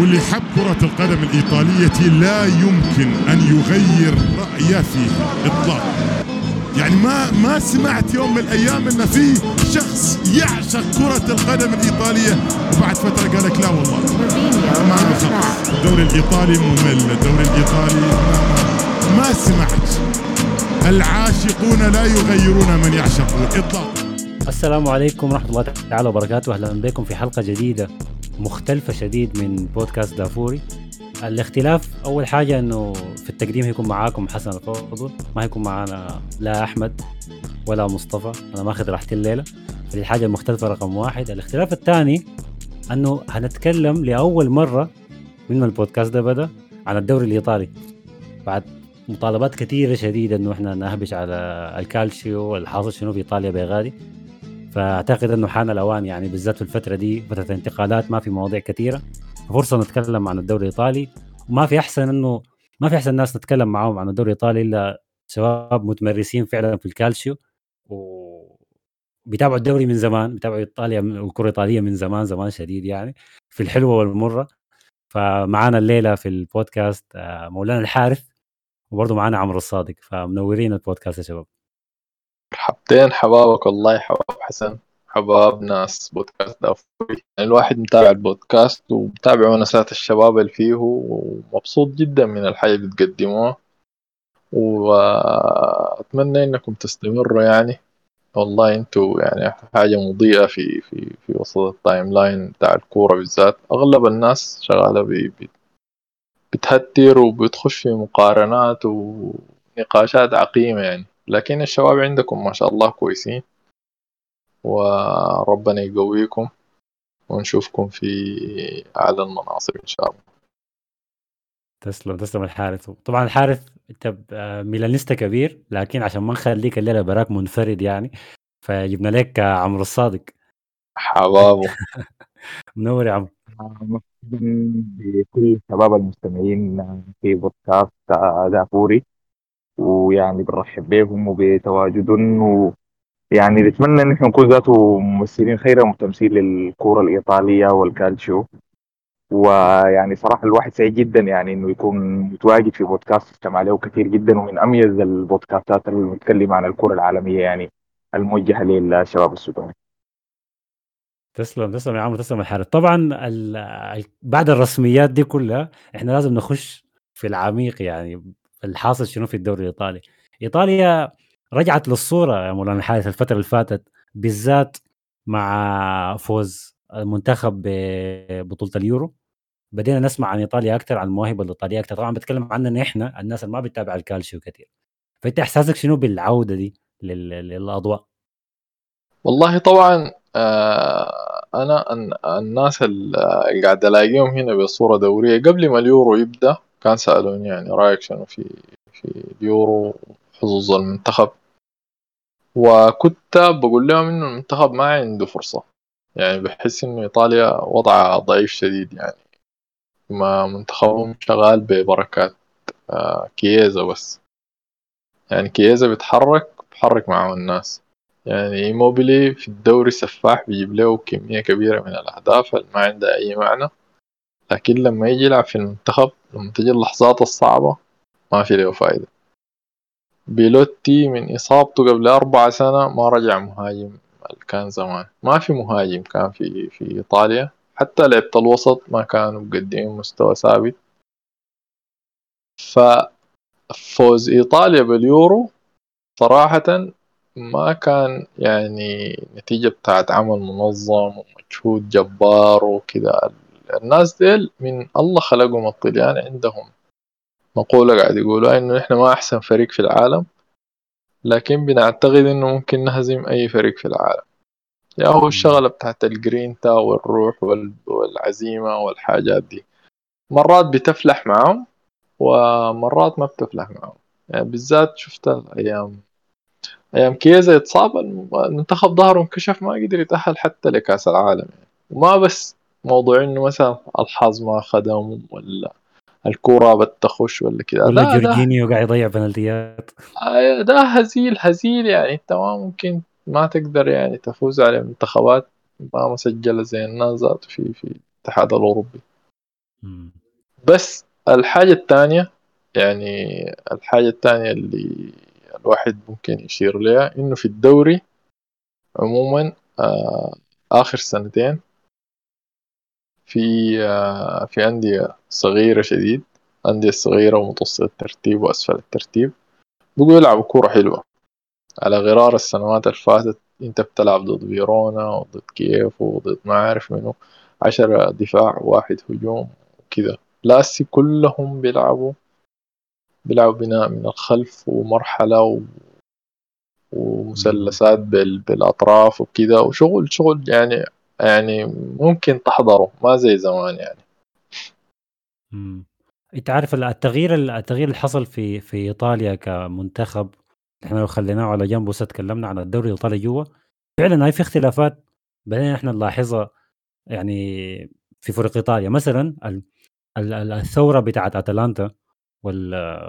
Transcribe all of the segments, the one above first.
واللي حب كرة القدم الإيطالية لا يمكن أن يغير رأيه فيها إطلاقا. يعني ما ما سمعت يوم من الأيام أن في شخص يعشق كرة القدم الإيطالية. وبعد فترة قال لك لا والله. ما الدوري الإيطالي ممل. الدوري الإيطالي ما سمعت. العاشقون لا يغيرون من يعشقون إطلاقا. السلام عليكم ورحمة الله تعالى وبركاته. أهلا بكم في حلقة جديدة. مختلفة شديد من بودكاست دافوري. الاختلاف أول حاجة أنه في التقديم هيكون معاكم حسن الفضل ما هيكون معانا لا أحمد ولا مصطفى أنا ماخذ راحتي الليلة دي الحاجة المختلفة رقم واحد. الاختلاف الثاني أنه هنتكلم لأول مرة من البودكاست ده بدأ عن الدوري الإيطالي. بعد مطالبات كثيرة شديدة أنه إحنا نهبش على الكالشيو الحاصل شنو في إيطاليا بغادي. فأعتقد إنه حان الأوان يعني بالذات في الفترة دي فترة الانتقالات ما في مواضيع كثيرة. فرصة نتكلم عن الدوري الإيطالي. وما في أحسن إنه ما في أحسن ناس نتكلم معاهم عن الدوري الإيطالي إلا شباب متمرسين فعلا في الكالشيو. و بيتابعوا الدوري من زمان بيتابعوا إيطاليا والكره الإيطالية من زمان زمان شديد يعني في الحلوة والمرة. فمعانا الليلة في البودكاست آه، مولانا الحارث وبرضه معانا عمرو الصادق. فمنورين البودكاست يا شباب. مرحبتين حبابك والله حسن حباب ناس بودكاست دافوري يعني الواحد متابع البودكاست ومتابع ونسات الشباب اللي فيه ومبسوط جدا من الحاجة اللي بتقدموها وأتمنى إنكم تستمروا يعني. والله أنتوا يعني حاجة مضيئة في في في وسط ال timeline بتاع الكورة بالذات. أغلب الناس شغالة بتهتر وبتخش في مقارنات ونقاشات عقيمة يعني. لكن الشباب عندكم ما شاء الله كويسين. وربنا يقويكم ونشوفكم في أعلى المناصب إن شاء الله. تسلم تسلم الحارث. طبعا الحارث أنت ميلانيستا كبير لكن عشان ما نخليك الليلة براك منفرد يعني فجبنا لك عمرو الصادق. حبابه. منور يا عمرو بكل شباب المستمعين في بودكاست دافوري ويعني بنرحب بهم وبتواجدهم ويعني نتمنى إن إحنا نكون ذاته ممثلين خيرا وتمثيل للكوره الإيطالية والكالتشيو ويعني صراحة الواحد سعيد جدا يعني إنه يكون متواجد في بودكاست استمع له كثير جدا ومن أميز البودكاستات المتكلمه عن الكرة العالمية يعني الموجهة للشباب السوداني. تسلم تسلم يا عمرو تسلم الحارث طبعا بعد الرسميات دي كلها إحنا لازم نخش في العميق يعني الحاصل شنو في الدوري الإيطالي. إيطاليا رجعت للصورة يا مولانا الحارث الفترة اللي فاتت بالذات مع فوز المنتخب ببطولة اليورو. بدينا نسمع عن إيطاليا أكثر عن المواهب الإيطالية أكثر طبعا بتكلم عننا إحنا الناس اللي ما بتتابع الكالشيو كثير فأنت إحساسك شنو بالعودة دي للأضواء؟ والله طبعا آه أنا الناس اللي قاعد ألاقيهم هنا بصورة دورية قبل ما اليورو يبدأ كان سألوني يعني رأيك شنو في في اليورو حظوظ المنتخب؟ وكنت بقول لهم إنه المنتخب ما عنده فرصة. يعني بحس إنه إيطاليا وضعها ضعيف شديد يعني. ما منتخبهم شغال ببركات آه كييزا بس. يعني كييزا بيتحرك بحرك معه الناس. يعني موبيلي في الدوري سفاح بيجيب له كمية كبيرة من الأهداف ما عندها أي معنى. لكن لما يجي يلعب في المنتخب لما تجي اللحظات الصعبة ما في له فايدة. بيلوتي من إصابته قبل أربع سنة ما رجع مهاجم. كان زمان ما في مهاجم كان في في إيطاليا. حتى لعبة الوسط ما كانوا مقدمين مستوى ثابت. ففوز إيطاليا باليورو صراحة ما كان يعني نتيجة بتاعت عمل منظم ومجهود جبار وكذا. الناس ديل من الله خلقهم الطليان عندهم مقولة قاعد يقولوا إنه إحنا ما أحسن فريق في العالم لكن بنعتقد إنه ممكن نهزم أي فريق في العالم. يا هو الشغلة بتاعت الجرينتا والروح والعزيمة والحاجات دي. مرات بتفلح معهم ومرات ما بتفلح معهم يعني بالذات شفت الأيام أيام كيزا يتصاب المنتخب ظهره انكشف ما قدر يتأهل حتى لكأس العالم. يعني. وما بس موضوع إنه مثلا الحظ ما خدم ولا الكورة بتخش ولا كذا ولا جورجينيو قاعد يضيع بنالتيات. آه، ده هزيل هزيل يعني. انت ما ممكن ما تقدر يعني تفوز على منتخبات ما مسجلة زي الناس ذات في في الاتحاد الأوروبي. مم. بس الحاجة الثانية يعني الحاجة الثانية اللي الواحد ممكن يشير لها إنه في الدوري عموما آه آخر سنتين في آه في أندية صغيرة شديد أندية صغيرة ومتوسط الترتيب وأسفل الترتيب. بقوا يلعبوا كورة حلوة. على غرار السنوات اللي فاتت أنت بتلعب ضد فيرونا وضد كييف وضد ما عارف منو. عشرة دفاع واحد هجوم وكذا. لاسي كلهم بيلعبوا بيلعبوا بناء من الخلف ومرحلة و... ومثلثات بال... بالأطراف وكذا. وشغل شغل يعني يعني ممكن تحضره ما زي زمان يعني. مم. إنت عارف التغيير التغيير اللي حصل في في إيطاليا كمنتخب إحنا لو خليناه على جنب تكلمنا عن الدوري الإيطالي جوا فعلا هاي في اختلافات بدينا إحنا نلاحظها يعني في فرق إيطاليا. مثلا ال- ال- ال- الثورة بتاعت أتلانتا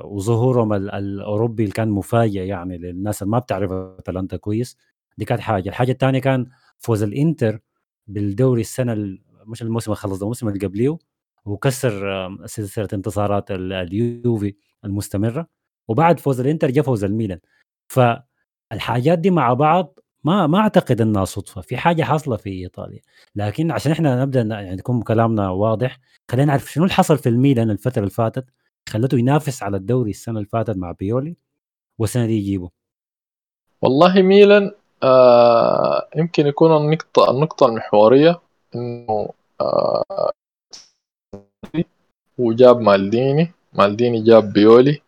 وظهورهم ال- الأوروبي اللي كان مفاجئ يعني للناس اللي ما بتعرف أتلانتا كويس دي كانت حاجة. الحاجة الثانية كان فوز الإنتر بالدوري السنة ال- مش الموسم اللي خلص الموسم اللي قبليه وكسر سلسلة انتصارات ال- اليوفي المستمرة وبعد فوز الإنتر جاء فوز الميلان. فالحاجات دي مع بعض ما ما أعتقد إنها صدفة في حاجة حاصلة في إيطاليا. لكن عشان إحنا نبدأ يعني يكون كلامنا واضح خلينا نعرف شنو اللي حصل في الميلان الفترة اللي فاتت خلته ينافس على الدوري السنة اللي فاتت مع بيولي والسنة دي يجيبه. والله ميلان آه يمكن يكون النقطة النقطة المحورية إنه آه وجاب مالديني مالديني جاب بيولي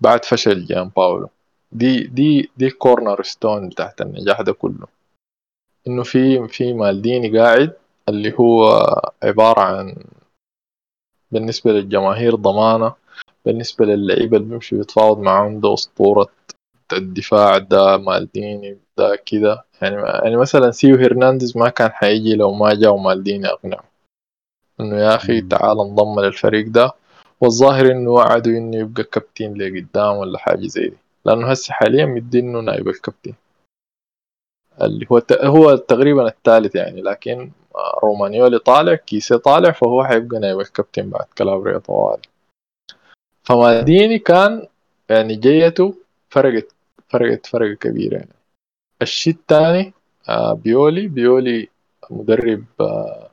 بعد فشل جان باولو. دي دي دي كورنر ستون تحت النجاح ده كله. إنه في في مالديني قاعد اللي هو عبارة عن بالنسبة للجماهير ضمانة بالنسبة للعيبة اللي بيمشي بيتفاوض معاهم ده أسطورة الدفاع ده مالديني ده كده. يعني يعني مثلا ثيو هرنانديز ما كان حيجي لو ما جاء مالديني أقنعه إنه يا مم. تعال انضم للفريق ده. والظاهر إنه وعدوا إنه يبقى كابتن لقدام ولا حاجة زي دي. لأنه هسه حاليا مدينه نائب الكابتن. اللي هو ت- هو تقريبا الثالث يعني لكن رومانيولي طالع كيسي طالع فهو حيبقى نائب الكابتن بعد كالابريا طوال. فمالديني كان يعني جيته فرقت فرقت فرق كبيرة يعني. الشيء الثاني آه بيولي. بيولي مدرب آه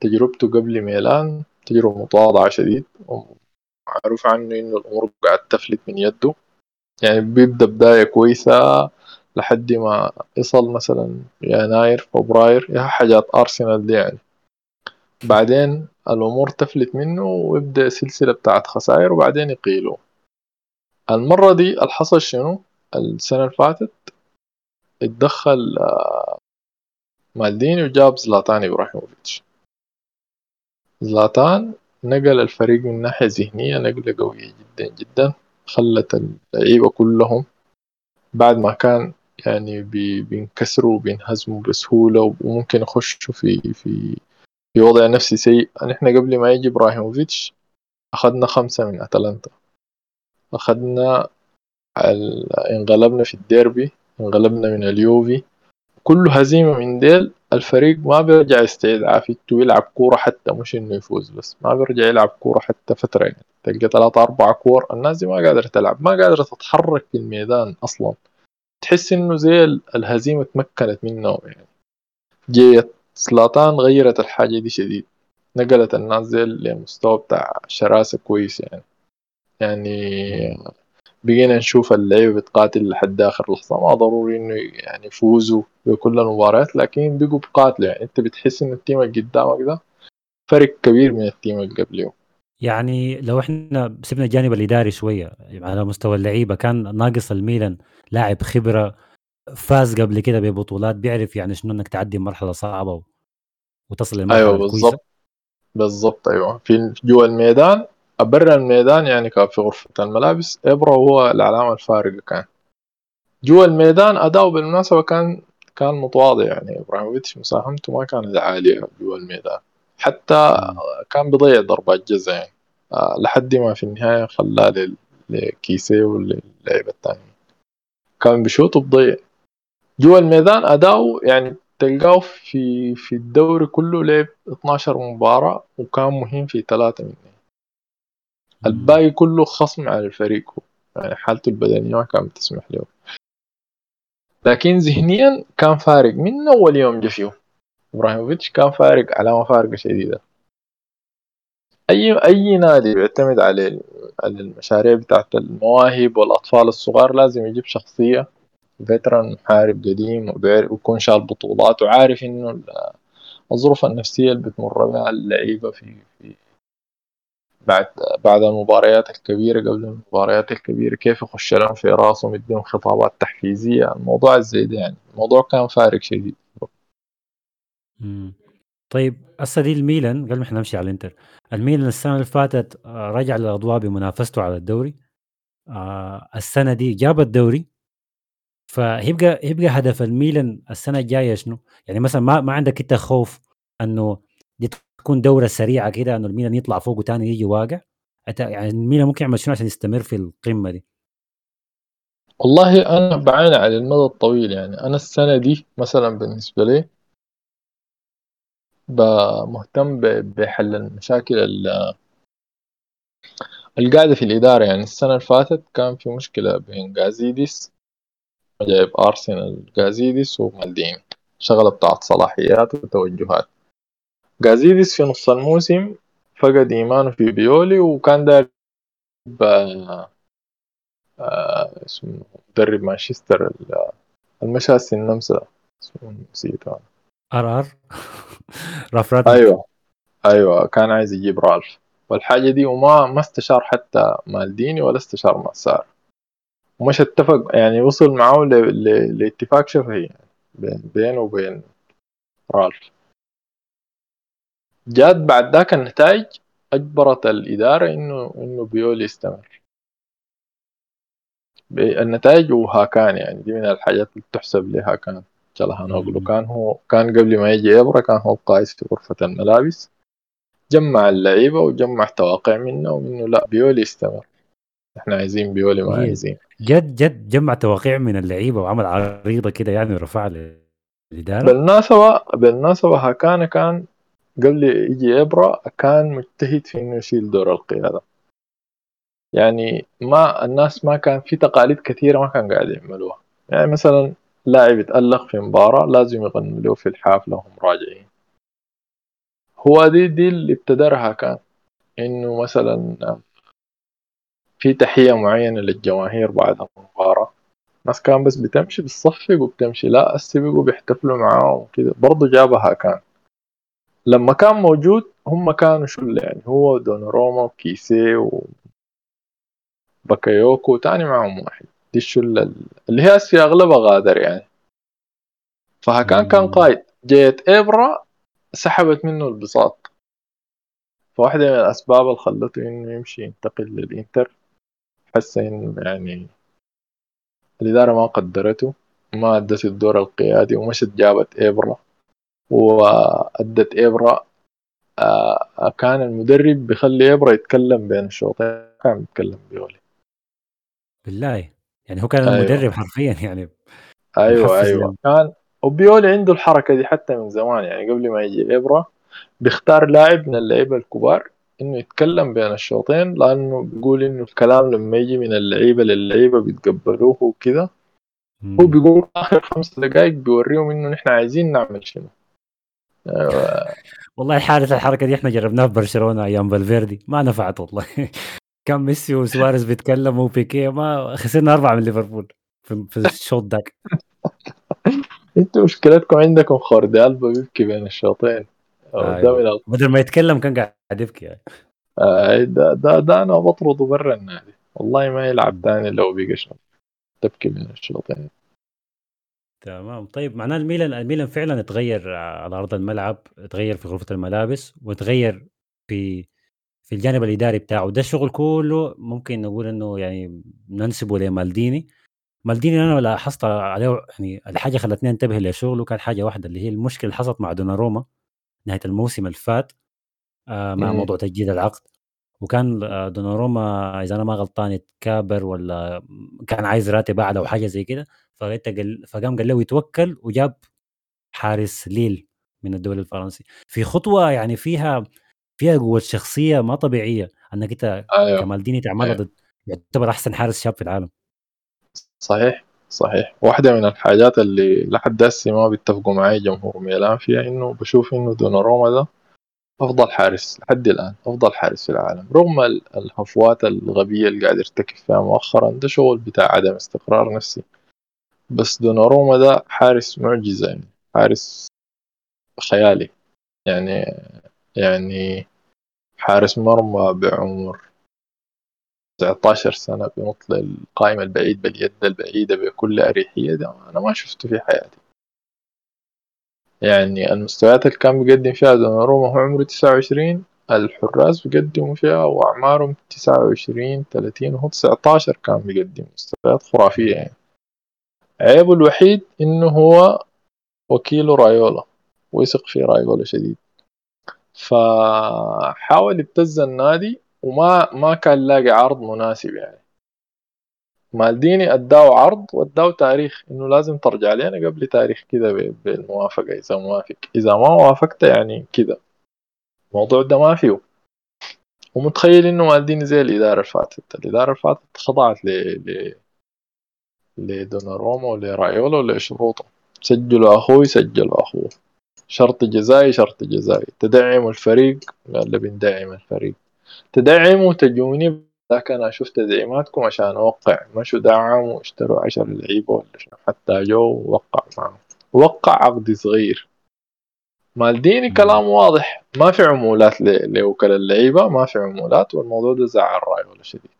تجربته قبل ميلان تجربة متواضعة شديد ومعروف عنه إنه الأمور قاعد تفلت من يده. يعني بيبدأ بداية كويسة لحد ما يصل مثلا يناير فبراير يا حاجات أرسنال دي يعني. بعدين الأمور تفلت منه ويبدأ سلسلة بتاعت خسائر وبعدين يقيلوا المرة دي الحصل شنو؟ السنة اللي فاتت اتدخل آه، مالديني وجاب زلاتان إبراهيموفيتش. زلاتان نقل الفريق من ناحية ذهنية نقلة قوية جدا جدا خلت اللعيبة كلهم بعد ما كان يعني بي- بينكسروا وبينهزموا بسهولة وممكن يخشوا في في في وضع نفسي سيء. نحن قبل ما يجي إبراهيموفيتش أخذنا خمسة من أتلانتا. أخذنا انغلبنا في الديربي. انغلبنا من اليوفي. كل هزيمة من ديل الفريق ما بيرجع يستعيد عافيته ويلعب كورة حتى مش إنه يفوز بس ما بيرجع يلعب كورة حتى فترة يعني تلقى ثلاثة أربعة كور الناس دي ما قادرة تلعب ما قادرة تتحرك في الميدان أصلا. تحس إنه زي ال- الهزيمة تمكنت منه يعني. جية زلاتان غيرت الحاجة دي شديد. نقلت الناس زي لمستوى بتاع شراسة كويس يعني. يعني بقينا نشوف اللعيبة بتقاتل لحد آخر لحظة. ما ضروري إنه يعني يفوزوا بكل المباريات لكن بقوا بقاتلوا. يعني أنت بتحس إن ال team اللي قدامك ده فرق كبير من ال team اللي قبله يعني لو إحنا سيبنا الجانب الإداري شوية على مستوى اللعيبة كان ناقص الميلان لاعب خبرة فاز قبل كده ببطولات بيعرف يعني شنو إنك تعدي مرحلة صعبة وتصل للمرحله الكويسه بالضبط. بالضبط أيوه. في جوا الميدان برا الميدان يعني كان في غرفة الملابس. إبرا هو العلامة الفارقة كان. جوا الميدان أداؤه بالمناسبة كان كان متواضع يعني. إبراهيموفيتش مساهمته ما كانت عالية جوا الميدان. حتى. كان بيضيع ضربات جزاء يعني. آه، لحد ما في النهاية خلاه لكيسيه وللعيبة التانيين. كان بيشوط بضيع. جوا الميدان أداؤه يعني تلقاه في في الدوري كله لعب 12 مباراة وكان مهم في ثلاثة منهم الباقي كله خصم على الفريق يعني حالته البدنية ما كانت تسمح له. لكن ذهنيا كان فارق. من أول يوم جا فيه إبراهيموفيتش كان فارق علامة فارقة شديدة أي أي نادي بيعتمد على المشاريع بتاعت المواهب والأطفال الصغار لازم يجيب شخصية. فيتران محارب قديم ويكون شال بطولات وعارف إنه الظروف النفسية اللي بتمر بها اللعيبة في في بعد بعد المباريات الكبيرة قبل المباريات الكبيرة كيف يخش لهم في راسهم يديهم خطابات تحفيزية؟ الموضوع زي ده يعني. الموضوع كان فارق شديد. طيب هسه دي الميلان قبل ما إحنا نمشي على الانتر الميلان السنة اللي فاتت آه، رجع للاضواء بمنافسته على الدوري. آه السنة دي جاب الدوري. فيبقى يبقى هدف الميلان السنة الجاية شنو؟ يعني مثلا ما ما عندك إنت خوف إنه تكون دورة سريعة كده إنه الميلان يطلع فوق وتاني يجي واقع؟ يعني الميلان ممكن يعمل شنو عشان يستمر في القمة دي؟ والله أنا بعاني على المدى الطويل يعني أنا السنة دي مثلا بالنسبة لي مهتم بحل المشاكل ال- القاعدة في الإدارة. يعني السنة اللي فاتت كان في مشكلة بين غازيديس جايب أرسنال غازيديس ومالديني. شغلة بتاعت صلاحيات وتوجهات. غازيديس في نص الموسم فقد إيمانه في بيولي وكان داير ب- اسمه مدرب مانشستر ال- المشاسي النمسا اسمه نسيته أنا. ار ار رافرات أيوه أيوه كان عايز يجيب رالف والحاجة دي وما ما استشار حتى مالديني ولا استشار مسار ومش اتفق يعني وصل معاه ل- ل- لاتفاق شفهي يعني بين بينه وبين رالف جات بعد ذاك النتائج أجبرت الإدارة إنه إنه بيولي يستمر. النتائج وهاكان يعني دي من الحاجات اللي تحسب لهاكان تشالهانوغلو مم. كان هو كان قبل ما يجي إبرا كان هو القائد في غرفة الملابس. جمع اللعيبة وجمع توقع منه وإنه لا بيولي يستمر. إحنا عايزين بيولي ما عايزين. جد جد جمع توقيع من اللعيبة وعمل عريضة كده يعني ورفع للإدارة؟ بالمناسبة بالمناسبة هاكان كان قبل يجي إبرا كان مجتهد في إنه يشيل دور القيادة. يعني ما الناس ما كان في تقاليد كثيرة ما كان قاعد يعملوها. يعني مثلا لاعب يتألق في مباراة لازم يغنوا له في الحافلة وهم راجعين. هو دي دي اللي ابتدرها كان. إنه مثلا في تحية معينة للجماهير بعد المباراة. الناس كان بس بتمشي بتصفق وبتمشي لا بيقوا بيحتفلوا معاه وكده برضه جابها كان. لما كان موجود هم كانوا شلة يعني هو دوناروما وكيسي وباكايوكو تاني معهم واحد. دي الشلة اللي هي هسه أغلبها غادر يعني. فهكان كان مم. قائد جيت إبرا سحبت منه البساط. فواحدة من الأسباب اللي خلته إنه يمشي ينتقل للإنتر. حس إنه يعني الإدارة ما قدرته ما أدت الدور القيادي ومشت جابت إبرا. وأدت إبرا آه، كان المدرب بيخلي إبرا يتكلم بين الشوطين كان بيتكلم بيولي بالله يعني هو كان أيوة. المدرب حرفيا يعني أيوه أيوه لل- كان وبيولي عنده الحركة دي حتى من زمان يعني قبل ما يجي إبرا بيختار لاعب من اللعيبة الكبار إنه يتكلم بين الشوطين لأنه بيقول إنه الكلام لما يجي من اللعيبة للعيبة بيتقبلوه وكده هو. بيقول آخر خمس دقائق بيوريهم إنه نحن عايزين نعمل شنو. والله حارس الحركة دي إحنا جربناها في برشلونة أيام فالفيردي. ما نفعت والله. كان ميسي وسواريز بيتكلموا وبيكيه ما خسرنا أربعة من ليفربول في, الشوط ذاك. أنتوا مشكلتكم عندكم خوردي ألبا بيبكي بين الشوطين. من ال- بدل ما يتكلم كان قاعد يبكي. يعني. آه، ده, ده, ده أنا بطرده برا النادي. والله ما يلعب تاني لو بقى تبكي بين الشوطين. تمام. طيب معناه الميلان الميلان فعلا اتغير على أرض الملعب اتغير في غرفة الملابس وتغير في في الجانب الإداري بتاعه. ده الشغل كله ممكن نقول إنه يعني ننسبه لمالديني. مالديني أنا لاحظت عليه يعني الحاجة خلتني أنتبه لشغله كانت حاجة واحدة اللي هي المشكلة اللي حصلت مع دوناروما نهاية الموسم اللي فات آه مع. موضوع تجديد العقد. وكان آه، دوناروما إذا أنا ما غلطان اتكابر ولا كان عايز راتب أعلى أو حاجة زي كده فقال فقام قال له يتوكل وجاب حارس ليل من الدوري الفرنسي في خطوة يعني فيها فيها قوة شخصية ما طبيعية إنك أنت أيوه. كمالديني تعملها أيوه. ضد يعتبر أحسن حارس شاب في العالم. صحيح صحيح. واحدة من الحاجات اللي لحد هسه ما بيتفقوا معي جمهور ميلان فيها إنه بشوف إنه دوناروما ده أفضل حارس لحد الآن أفضل حارس في العالم. رغم ال- الهفوات الغبية اللي قاعد يرتكب فيها مؤخرا ده شغل بتاع عدم استقرار نفسي. بس دوناروما ده حارس معجزة يعني حارس خيالي. يعني يعني حارس مرمى بعمر 19 سنة بينط للقائمة البعيد باليد البعيدة بكل أريحية ده أنا ما شفته في حياتي. يعني المستويات اللي كان بيقدم فيها دوناروما هو عمره 29 الحراس بيقدموا فيها وأعمارهم 29 30 وهو 19 كان بيقدم مستويات خرافية يعني. عيبه الوحيد إنه هو وكيله رايولا ويثق في رايولا شديد. فحاول يبتز النادي وما ما كان لاقي عرض مناسب يعني. مالديني اداه عرض واداه تاريخ إنه لازم ترجع لنا قبل تاريخ ب- بالموافقة إذا موافق. إذا ما وافقت يعني كده. الموضوع ده ما فيه. ومتخيل إنه مالديني زي الإدارة اللي فاتت الإدارة اللي فاتت خضعت ل ل لدوناروما ولرايولا ولشروطه سجلوا أخوي سجلوا أخوه. شرط جزائي شرط جزائي. تدعموا الفريق قال بندعم الفريق. تدعموا تجوني لكن أنا شفت تدعيماتكم عشان أوقع. مشوا دعموا واشتروا عشر لعيبة ولا شنو. حتى جو ووقع معهم. وقع عقد صغير. مالديني. كلام واضح. ما في عمولات لوكلاء اللعيبة ما في عمولات والموضوع ده زعل رايولا شديد.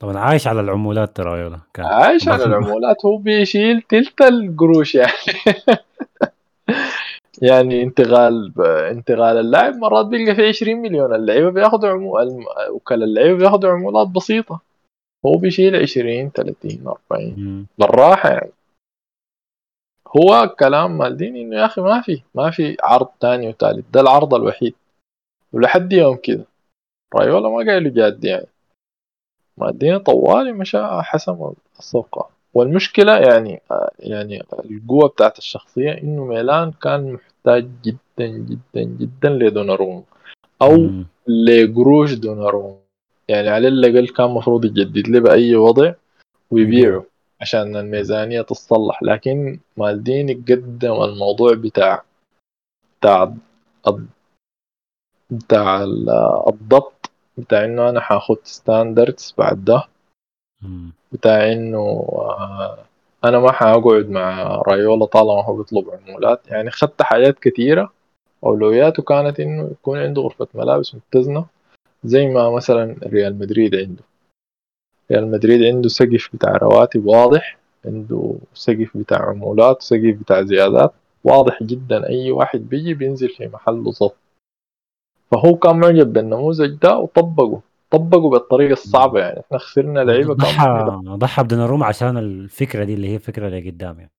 طبعا عايش على العمولات ترى رايولا كان عايش على العمولات. هو بيشيل تلت القروش يعني. يعني انتقال ب- انتقال اللاعب مرات بيلقى في 20 مليون اللعيبة بياخذوا عمو الم- اللعيبة بياخذوا عمولات بسيطة. هو بيشيل 20 30 40 مم. بالراحة يعني. هو كلام مالديني إنه يا أخي ما في ما في عرض ثاني وثالث ده العرض الوحيد. ولحد يوم كده. رايولا ما قايل جاد يعني. مالديني طوالي مشى حسم الصفقة. والمشكلة يعني يعني القوة بتاعت الشخصية إنه ميلان كان محتاج جدا جدا جدا لدوناروما أو. لقروش دوناروما يعني على الأقل كان المفروض يجدد له بأي وضع ويبيعه عشان الميزانية تتصلح لكن مالديني قدم الموضوع بتاع بتاع بتاع ال- الضبط بتاع إنه أنا حاخد ستاندردز بعد ده. بتاع إنه آه، أنا ما حأقعد مع رايولا طالما هو بيطلب عمولات. يعني خدت حاجات كتيرة أولوياته كانت إنه يكون عنده غرفة ملابس متزنة زي ما مثلا ريال مدريد عنده. ريال مدريد عنده سقف بتاع رواتب واضح عنده سقف بتاع عمولات سقف بتاع زيادات واضح جدا. أي واحد بيجي بينزل في محله ظبط فهو كان معجب بالنموذج ده وطبقه. طبقه بالطريقة الصعبة يعني. إحنا خسرنا لعيبة كان ضحى ضحى بدوناروما عشان الفكرة دي اللي هي فكرة اللي قدام يعني.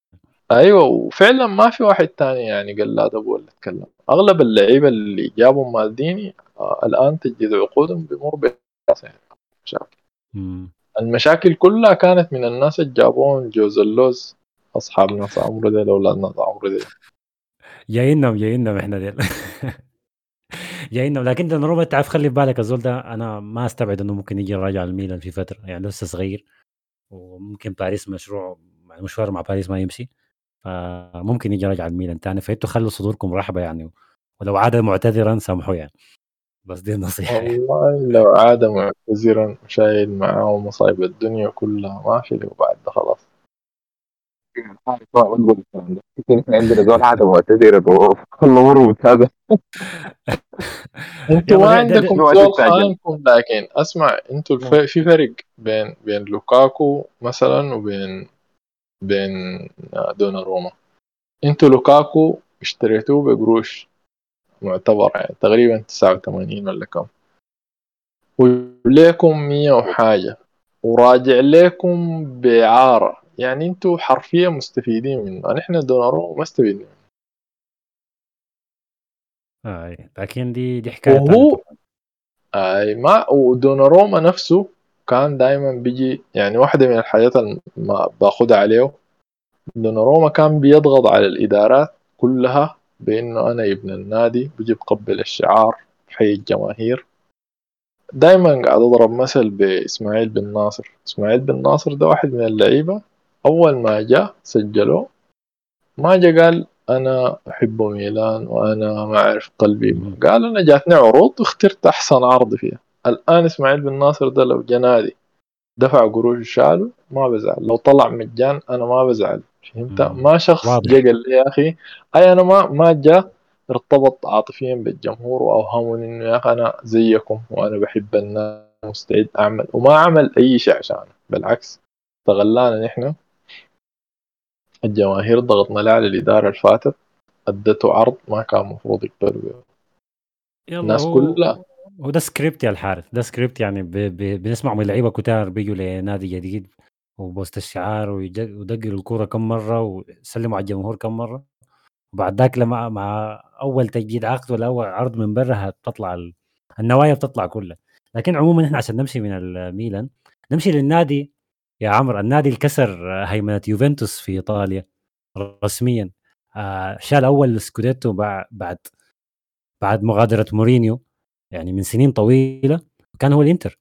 أيوه وفعلا ما في واحد تاني يعني قال لا ده ولا اتكلم أغلب اللعيبة اللي جابهم مالديني آه الآن تجديد عقودهم بمر يعني. مشاكل. المشاكل كلها كانت من الناس اللي جابوهم جوزلوز أصحاب ناس عمرو ديل أولاد ناس عمرو ديل. جايينهم جايينهم إحنا ديل. جايينهم لكن دوناروما تعرف خلي في بالك الزول ده أنا ما أستبعد إنه ممكن يجي راجع الميلان في فترة يعني لسه صغير وممكن باريس مشروع يعني مشوار مع باريس ما يمشي فممكن يجي راجع الميلان تاني فإنتوا خلوا صدوركم رحبه يعني ولو عاد معتذرا سامحوه يعني بس دي النصيحة يعني. والله لو عاد معتذرا شايل معاه مصايب الدنيا كلها ما في له بعد ده خلاص عارف ما نقول الكلام ده يمكن إحنا عندنا زول عاده معتذر هذا أنتوا عندكم زول لكن اسمع أنتوا الف... في فرق بين بين لوكاكو مثلا وبين بين دوناروما أنتوا لوكاكو اشتريتوه بقروش معتبر يعني تقريبا 89 ولا كم. وليكم 100 وحاجة. وراجع لكم بإعارة يعني أنتوا حرفيا مستفيدين منه نحن دوناروما ما استفيدنا منه آه. لكن دي دي حكاية وهو. اي ما ودوناروما نفسه كان دائما بيجي يعني واحدة من الحاجات اللي باخدها عليه دوناروما كان بيضغط على الإدارات كلها بإنه أنا ابن النادي بجي بقبل الشعار حي الجماهير دائما قاعد أضرب مثل بإسماعيل بن ناصر إسماعيل بن ناصر ده واحد من اللعيبة أول ما جاء سجلوه ما جا قال أنا أحب ميلان وأنا ما أعرف قلبي قال أنا جاتني عروض واخترت أحسن عرض فيها. الآن إسماعيل بن ناصر ده لو جنادي دفع قروش شاله. ما بزعل. لو طلع مجان أنا ما بزعل. فهمت؟ ما شخص جا قال لي يا أخي أي أنا ما ما جا ارتبط عاطفيا بالجمهور واوهمني إنه يا أخي أنا زيكم وأنا بحب الناس مستعد أعمل وما عمل أي شيء عشانه. بالعكس استغلانا نحن الجماهير ضغطنا على الإدارة اللي فاتت أدته عرض ما كان المفروض يقبلوا به الناس كلها. وده سكريبت يا الحارث ده سكريبت يعني ب... ب... بنسمع من لعيبة كتار بيجوا لنادي جديد وببوسوا الشعار ويدقروا الكوره كم مرة ويسلموا على الجمهور كم مرة. وبعد ذاك لما مع أول تجديد عقد ولا أول عرض من برا بتطلع ال... النوايا بتطلع كلها. لكن عموما إحنا عشان نمشي من الميلان نمشي للنادي يا عمرو النادي اللي كسر هيمنة يوفنتوس في إيطاليا رسميا. آه، شال أول scudetto بعد بعد مغادرة مورينيو يعني من سنين طويلة كان هو الإنتر.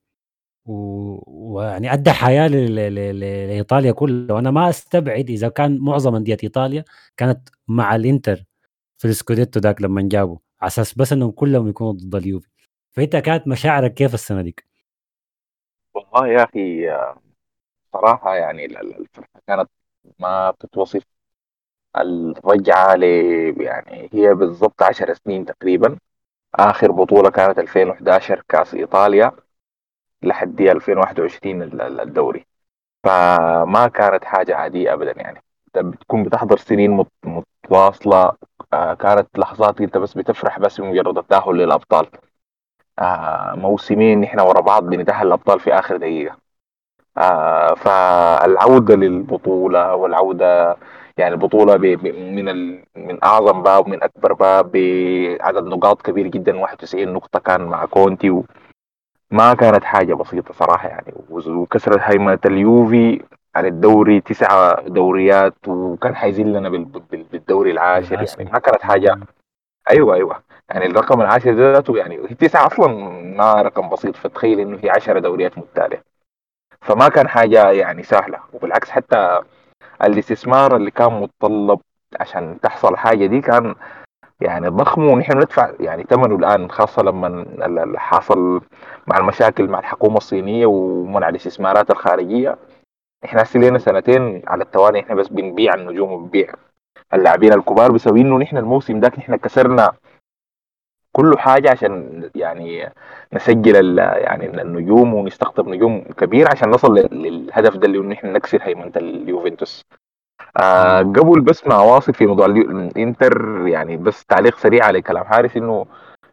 ويعني أدى حياة لإيطاليا كلها. وأنا ما أستبعد إذا كان معظم أندية إيطاليا كانت مع الإنتر في ال scudetto ذاك لما جابوا على أساس بس إنهم كلهم يكونوا ضد اليوفي. فإنت كانت مشاعرك كيف السنة ديك؟ والله يا أخي صراحة يعني الفرحه كانت ما بتتوصف الرجعة ل يعني هي بالضبط 10 سنين تقريبا. آخر بطولة كانت 2011 كأس إيطاليا لحد 2021 الدوري. فما كانت حاجة عادية ابدا يعني. بتكون بتحضر سنين متواصلة. آه، كانت لحظات أنت بس بتفرح بس بمجرد التأهل للأبطال. آه، موسمين نحن ورا بعض بنتأهل الأبطال في آخر دقيقة. آه، فالعودة للبطولة والعودة يعني البطولة من من أعظم باب ومن أكبر باب بعدد نقاط كبير جدا 91 نقطة كان مع كونتي ما كانت حاجة بسيطة صراحة يعني. وكسرت هيمنة اليوفي عن الدوري تسعة دوريات وكان حيزلنا بالدوري العاشر يعني. ما كانت حاجة. أيوه أيوه. يعني الرقم العاشر ذاته يعني هي تسعة أصلا ما رقم بسيط فتخيل إنه هي 10 دوريات متتالية. فما كان حاجة يعني سهلة. وبالعكس حتى الاستثمار اللي كان متطلب عشان تحصل حاجة دي كان يعني ضخم ونحن ندفع يعني ثمنه الآن خاصة لما حاصل مع المشاكل مع الحكومة الصينية ومنع الاستثمارات الخارجية. إحنا لنا سنتين على التوالي إحنا بس بنبيع النجوم وبنبيع اللاعبين الكبار بسبب إنه نحن الموسم ده نحن كسرنا كل حاجة عشان يعني نسجل يعني النجوم ونستقطب نجوم كبير عشان نصل للهدف ده اللي نحن نكسر هيمنة اليوفنتوس. آه قبل بس ما اواصل في موضوع الانتر يعني بس تعليق سريع على كلام حارس إنه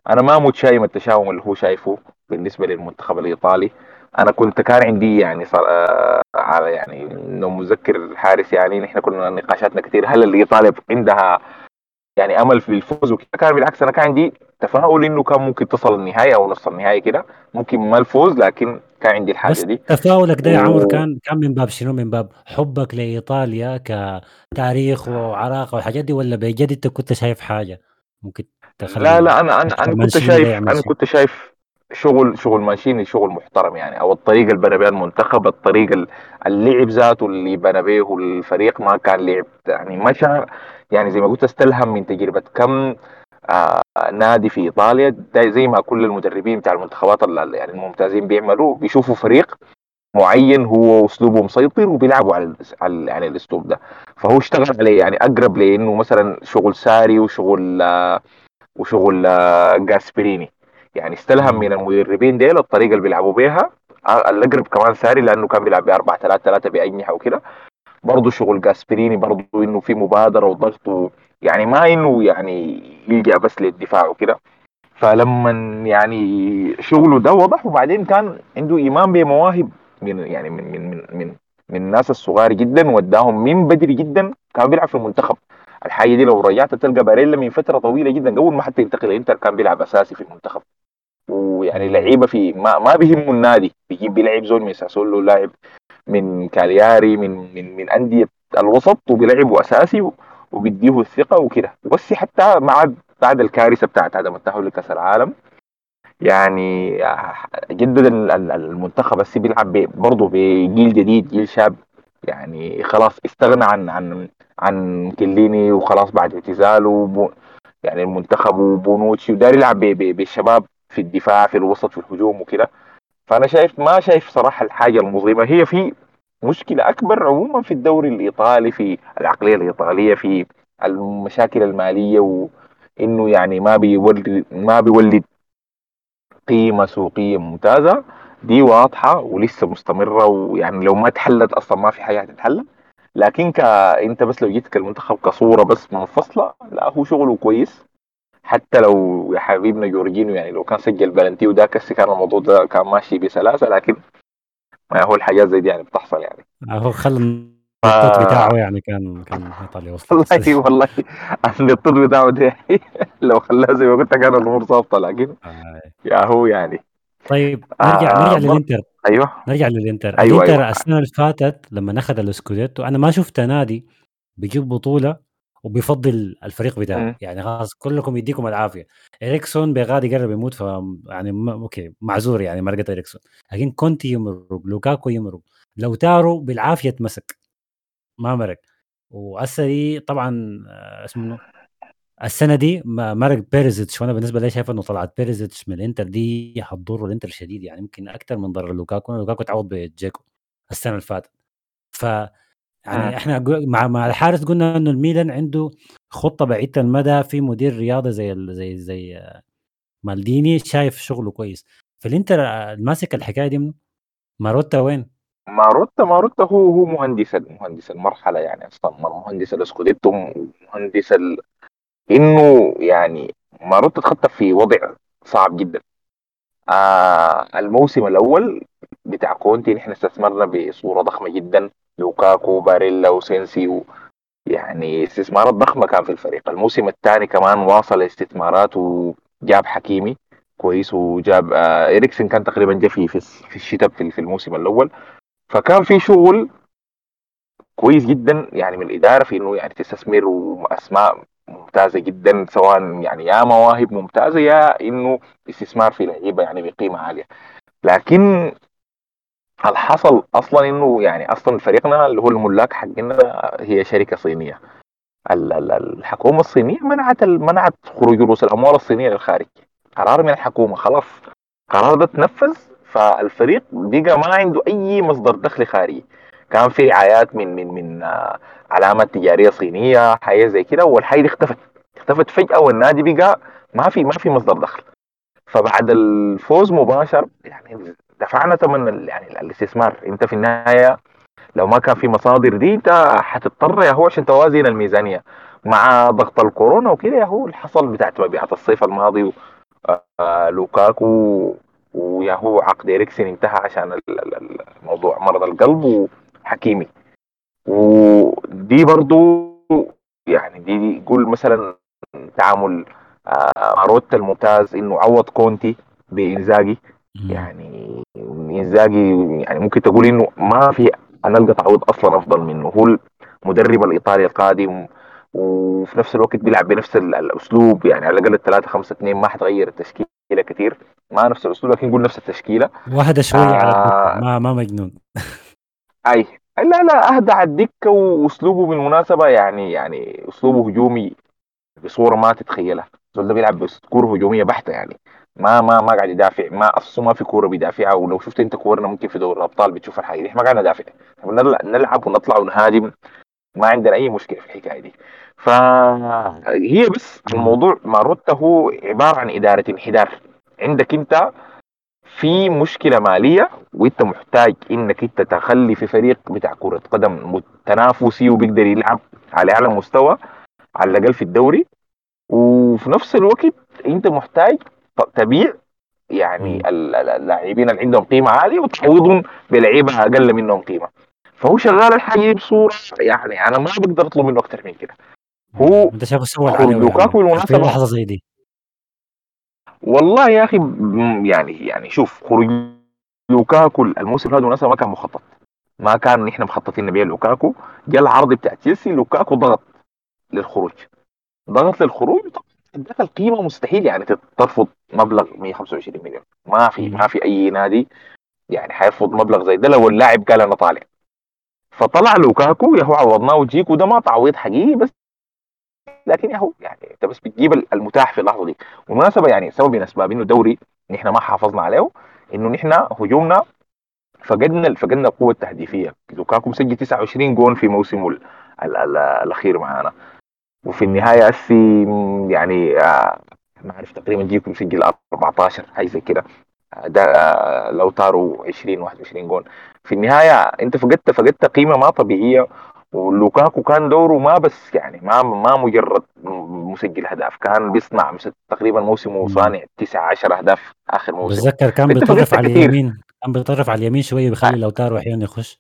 أنا ما متشائم التشاؤم اللي هو شايفه بالنسبة للمنتخب الإيطالي. أنا كنت كان عندي يعني صار آه على يعني إنه مذكر الحارس يعني نحن كنا نقاشاتنا كثير هل الإيطاليا عندها يعني أمل في الفوز وكذا كان بالعكس أنا كان عندي تفاؤل إنه كان ممكن تصل النهايه أو نص النهايه كده. ممكن ما الفوز لكن كان عندي الحاجة بس دي. تفاؤلك ده يا و... عمر كان كان من باب شنو؟ من باب حبك لإيطاليا كتاريخ وعراقه والحاجات دي ولا بجد أنت كنت شايف حاجة ممكن تخلي لا لا أنا أنا أنا كنت شايف أنا كنت شايف شغل شغل ماشيني شغل محترم يعني أو الطريقة اللي بنى بها المنتخب الطريقة اللعب ذاته اللي بنى به الفريق ما كان لعب يعني مشى يعني زي ما قلت أستلهم من تجربة كم آه نادي في إيطاليا. زي ما كل المدربين بتاع المنتخبات يعني الممتازين بيعملوا بيشوفوا فريق معين هو اسلوبه مسيطر وبيلعبوا على على يعني الأسلوب ده. فهو اشتغل عليه يعني أقرب لأنه مثلا شغل ساري وشغل آه وشغل آه جاسبريني. يعني استلهم من المدربين ديل الطريقة اللي بيلعبوا بيها آه، الأقرب كمان ساري لأنه كان بيلعب ب 4 3 3 باجنحه وكده برضه شغل جاسبريني برضه إنه في مبادرة وضغط يعني ما إنه يعني يلجأ بس للدفاع وكده. فلما يعني شغله ده وضح وبعدين كان عنده إيمان بمواهب من يعني من من من من, من الناس الصغار جدا وداهم من بدري جدا كان بيلعب في المنتخب. الحاجة دي لو رجعت تلقى باريلا من فترة طويلة جدا قبل ما حتى ينتقل إنتر كان بيلعب أساسي في المنتخب. ويعني لعيبة في ما, ما بيهمه النادي بيجيب بيلعب زول من ساسولو لاعب من كالياري من من من أندية الوسط وبيلعبوا أساسي وبيديه الثقة وكده. بس حتى مع بعد الكارثة بتاعت عدم التاهل لكأس العالم. يعني جدد المنتخب بس بيلعب برضه بجيل جديد جيل شاب. يعني خلاص استغنى عن عن عن كليني وخلاص بعد اعتزاله يعني المنتخب وبونوتشي وداري يلعب بالشباب في الدفاع في الوسط في الهجوم وكده. فأنا شايف ما شايف صراحة الحاجة المظلمة. هي في مشكلة أكبر عموما في الدوري الإيطالي في العقلية الإيطالية في المشاكل المالية وإنه يعني ما بيولد ما بيولد قيمة سوقية ممتازة. دي واضحة ولسه مستمرة ويعني لو ما تحلت أصلا ما في حاجة هتتحل. لكن ك أنت بس لو جيت كالمنتخب كصورة بس منفصلة لا هو شغله كويس. حتى لو يا حبيبنا جورجينو يعني لو كان سجل بلنتي وده كان الموضوع ده كان ماشي بسلاسة لكن ما هو الحاجات زي دي يعني بتحصل يعني. هو خلى النطط بتاعه يعني كان كان إيطاليا والله والله. النطط بتاعه ده لو خلاها زي ما قلت كان الأمور ظابطة لكن آه. يا هو يعني. طيب نرجع آه نرجع للإنتر. أيوه. نرجع للإنتر. أيوة الإنتر أيوة. السنة اللي فاتت لما اخذ الاسكوديتو أنا ما شفت نادي بيجيب بطولة وبيفضل الفريق بتاعه. م. يعني خلاص كلكم يديكم العافية. إريكسون بغادي يقرب يموت ف يعني م... أوكي معذور يعني مرقه إريكسون. لكن كونتي يمرق لوكاكو يمرق لاوتارو بالعافية تمسك ما مرق. وهسه دي طبعا آه، اسمه السنة دي مرق بيريزيتش. وأنا بالنسبة لي شايف إنه طلعت بيريزيتش من الإنتر دي حتضر الإنتر شديد يعني يمكن أكثر من ضرر لوكاكو. لوكاكو تعوض بجيكو السنة اللي فاتت. ف يعني إحنا مع مع الحارس قلنا إنه الميلان عنده خطة بعيدة المدى في مدير رياضة زي زي زي مالديني شايف شغله كويس. فالإنتر ماسك الحكاية دي منه؟ ماروتا وين؟ ماروتا ماروتا هو هو مهندس مهندس المرحلة يعني أصلا مهندس الاسكوديتو مهندس ال... إنه يعني ماروتا اتخطى في وضع صعب جدا. آه الموسم الأول بتاع كونتي نحن استثمرنا بصورة ضخمة جدا. لوكاكو باريلا وسينسي يعني استثمارات ضخمة كان في الفريق. الموسم الثاني كمان واصل استثمارات وجاب حكيمي كويس وجاب آه إريكسن كان تقريبا جا في في الشتاء في الموسم الأول. فكان في شغل كويس جدا يعني من الإدارة في إنه يعني تستثمر واسماء ممتازة جدا سواء يعني يا مواهب ممتازة يا إنه استثمار في لعيبة يعني بقيمة عالية. لكن الحصل أصلا إنه يعني أصلا فريقنا اللي هو الملاك حقنا هي شركة صينية؟ الحكومة الصينية منعت منعت خروج رؤوس الأموال الصينية للخارج. قرار من الحكومة خلاص. قرار ده تنفذ فالفريق بقى ما عنده أي مصدر دخل خارجي. كان في رعايات من من من آه، علامات تجارية صينية حاجة زي كده والحاجة دي اختفت. اختفت فجأة والنادي بقى ما في ما في مصدر دخل. فبعد الفوز مباشر يعني دفعنا ثمن يعني الاستثمار. انت في النهاية لو ما كان في مصادر دي انت حتضطر يا هو عشان توازن الميزانية. مع ضغط الكورونا وكده يا هو اللي حصل بتاعت مبيعات الصيف الماضي آه لوكاكو ويا هو عقد إريكسن انتهى عشان الموضوع مرض القلب وحكيمي ودي برضو يعني دي قول مثلا تعامل آه ماروتا الممتاز إنه عوض كونتي بإنزاجي. يعني انزاجي يعني ممكن تقول إنه ما في نلقى تعويض أصلا أفضل منه. هو المدرب الإيطالي القادم وفي نفس الوقت بيلعب بنفس الأسلوب. يعني على الأقل الثلاثة خمسة اثنين ما حتغير التشكيلة كثير ما نفس الأسلوب لكن نقول نفس التشكيلة. واحدة شوي آه على ما ما مجنون. أي لا لا أهدى على الدكة وأسلوبه بالمناسبة. يعني يعني أسلوبه هجومي بصورة ما تتخيلها. زول ده بيلعب كوره هجومية بحتة يعني. ما ما ما قاعد يدافع ما أصلا ما في كورة بيدافعها ولو شفت أنت كورنا ممكن في دوري الأبطال بتشوف الحاجة دي. ما قاعد ندافع. نلعب ونطلع ونهاجم. ما عندنا أي مشكلة في الحكاية دي. فهي بس الموضوع ماروتا هو عبارة عن إدارة انحدار. عندك أنت في مشكلة مالية وأنت محتاج إنك أنت تخلي في فريق بتاع كرة قدم تنافسي وبيقدر يلعب على أعلى مستوى على الأقل في الدوري. وفي نفس الوقت أنت محتاج تبيع يعني اللاعبين اللي عندهم قيمة عالية وتعوضهم بلعيبة أقل منهم قيمة. فهو شغال الحاجة بصورة يعني أنا ما بقدر أطلب منه أكثر من كده. هو أنت شايف سوى لوكاكو بالمناسبه لحظة زي دي. والله يا أخي يعني يعني شوف خروج لوكاكو الموسم هذا بالمناسبة ما كان مخطط. ما كان نحن مخططين نبيع لوكاكو. جاء العرض بتاع تشيلسي لوكاكو ضغط للخروج. ضغط للخروج اداك القيمة مستحيل يعني ترفض مبلغ 125 مليون. ما في ما في أي نادي يعني حيرفض مبلغ زي ده لو اللاعب قال أنا طالع. فطلع لوكاكو يا هو عوضناه جيكو ده ما تعويض حقيقي بس لكن يا هو يعني أنت بس بتجيب المتاح في اللحظة دي. بالمناسبه يعني سبب من أسباب إنه الدوري نحن ما حافظنا عليه إنه نحن هجومنا فقدنا فقدنا القوة التهديفية. لوكاكو مسجل 29 جون في موسمه الأخير معانا. وفي النهاية اسي يعني آه ما أعرف تقريبا جيكو مسجل 14 حاجة زي كده. ده آه لو طاروا 20 21 جون. في النهاية أنت فقدت فقدت قيمة ما طبيعية ولوكاكو كان دوره ما بس يعني ما ما مجرد مسجل أهداف كان بيصنع تقريبا موسمه صانع 9 10 أهداف آخر موسم. بتذكر كان بيطرف على اليمين كان بيطرف على اليمين شوية بيخلي لوتارو أحيانا يخش.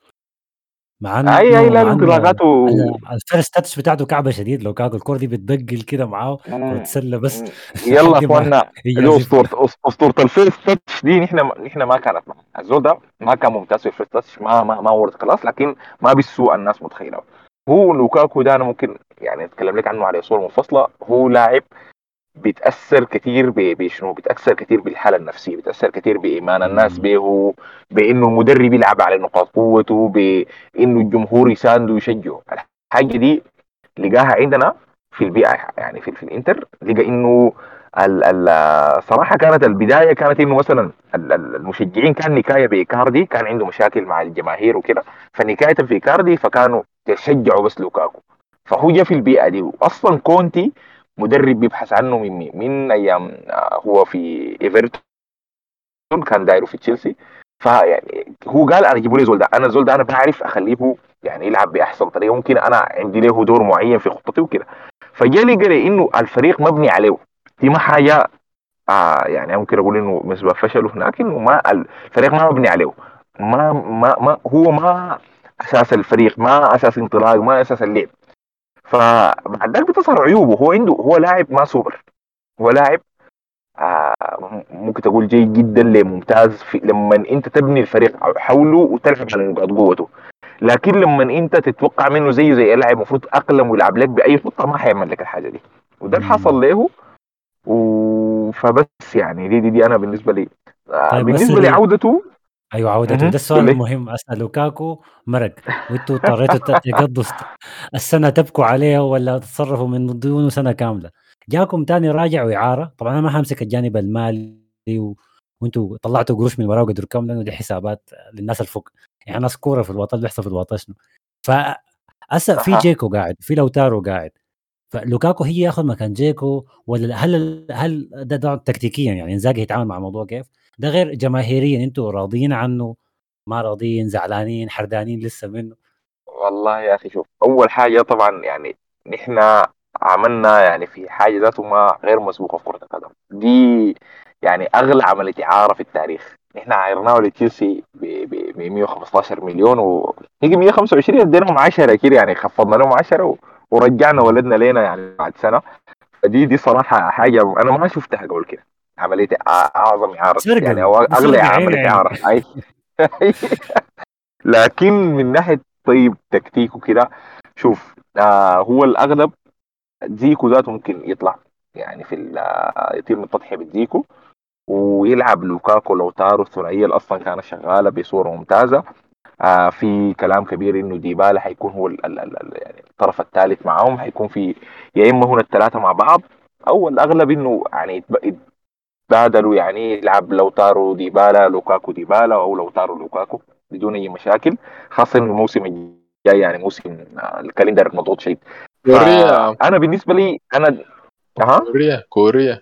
مع انه اي أي لا انطلاقاته ال first touch بتاعته كعبه شديد. لوكاكو الكوره دي بتدقل كده معاه وتسلى بس. يلا اخوانا اسطوره اسطوره ال first touch دي نحن نحن ما كانت معنا. الزول ده ما كان ممتاز في ال first touch ما ما ما world class لكن ما بالسوء الناس متخيلة. هو لوكاكو ده أنا ممكن يعني أتكلم لك عنه على صورة منفصلة. هو لاعب بيتأثر كثير بشنو؟ بيتأثر كثير بالحالة النفسية بيتأثر كثير بإيمان الناس به بإنه المدرب يلعب على نقاط قوته بإنه الجمهور يسانده ويشجعه الحاجة دي لقاها عندنا في البيئة يعني في, في الإنتر لقى إنه الصراحه كانت البداية كانت إنه مثلا المشجعين كان نكاية بإيكاردي كان عنده مشاكل مع الجماهير وكده. فنكاية في إيكاردي فكانوا يشجعوا بس لوكاكو. فهو جاء في البيئة دي واصلا كونتي مدرب بيبحث عنه من من أيام آه، هو في إيفرتون كان دايره في تشيلسي. فيعني هو قال أنا جيبوا لي زول ده أنا زول ده أنا بعرف أخليه يعني يلعب بأحسن طريقة ممكن أنا عندي له دور معين في خطتي وكده. فجاء لي إنه الفريق مبني عليه. دي ما حاجة آه يعني ممكن أقول إنه مسبب فشله هناك انه ما الفريق ما مبني عليه. ما ما ما هو ما أساس الفريق ما أساس انطلاق ما أساس اللعب. فبعد ذلك بتظهر عيوبه. هو عنده هو لاعب ما سوبر هو لاعب آه ممكن تقول جيد جدا لممتاز في لما أنت تبني الفريق حوله وتلعب على نقاط قوته. لكن لما أنت تتوقع منه زيه زي لاعب المفروض أقلم ويلعب لك بأي خطة ما حيعمل لك الحاجة دي. وده اللي حصل له. و... فبس يعني دي, دي دي أنا بالنسبة لي. آه طيب بالنسبة لعودته أيوه عودته ده السؤال المهم. أسأل لوكاكو مرق وأنتوا اضطريتوا تقضوا السنة تبكوا عليه ولا تتصرفوا من دونه سنة كاملة. جاكم تاني راجع وإعارة. طبعا أنا ما حمسك الجانب المالي و... وأنتوا طلعتوا قروش من وراه وقدركم لأنه دي حسابات للناس الفوق يعني ناس كورة في الوطن بيحصل في الوطن شنو. ف في جيكو قاعد في لوتارو قاعد. فلوكاكو هي ياخذ مكان جيكو ولا هل هل ده, ده تكتيكيا يعني إنزاجي يتعامل مع الموضوع كيف؟ ده غير جماهيريا أنتوا راضيين عنه؟ ما راضيين؟ زعلانين؟ حردانين لسه منه؟ والله يا أخي شوف أول حاجة طبعا يعني نحن عملنا يعني في حاجة ذاته ما غير مسبوقة في كرة القدم. دي يعني أغلى عملية إعارة في التاريخ. نحن عايرناه لتشيلسي ب 115 مليون ويجي 125 اديناهم 10 كده يعني خفضنا لهم 10 ورجعنا ولدنا لينا يعني بعد سنة. فدي دي صراحة حاجة أنا ما شفتها قبل كده. عملية أعظم إعارة يعني هو أغلى عملية إعارة. لكن من ناحية طيب تكتيك وكده شوف آه هو الأغلب زيكو ذاته ممكن يطلع يعني في يتم التضحيه بزيكو ويلعب لوكاكو لو تارو الثنائية اللي أصلا كانت شغالة بصورة ممتازة. آه في كلام كبير إنه ديبالا حيكون هو ال ال ال يعني الطرف الثالث معاهم حيكون في يا إما هنا الثلاثة مع بعض أو الأغلب إنه يعني بادلوا يعني يلعب لاوتارو ديبالا لوكاكو ديبالا أو لاوتارو لوكاكو بدون أي مشاكل خاصة انه الموسم الجاي يعني موسم ال calendar مضغوط شديد كوريا. أنا بالنسبة لي أنا ها كوريا كوريا.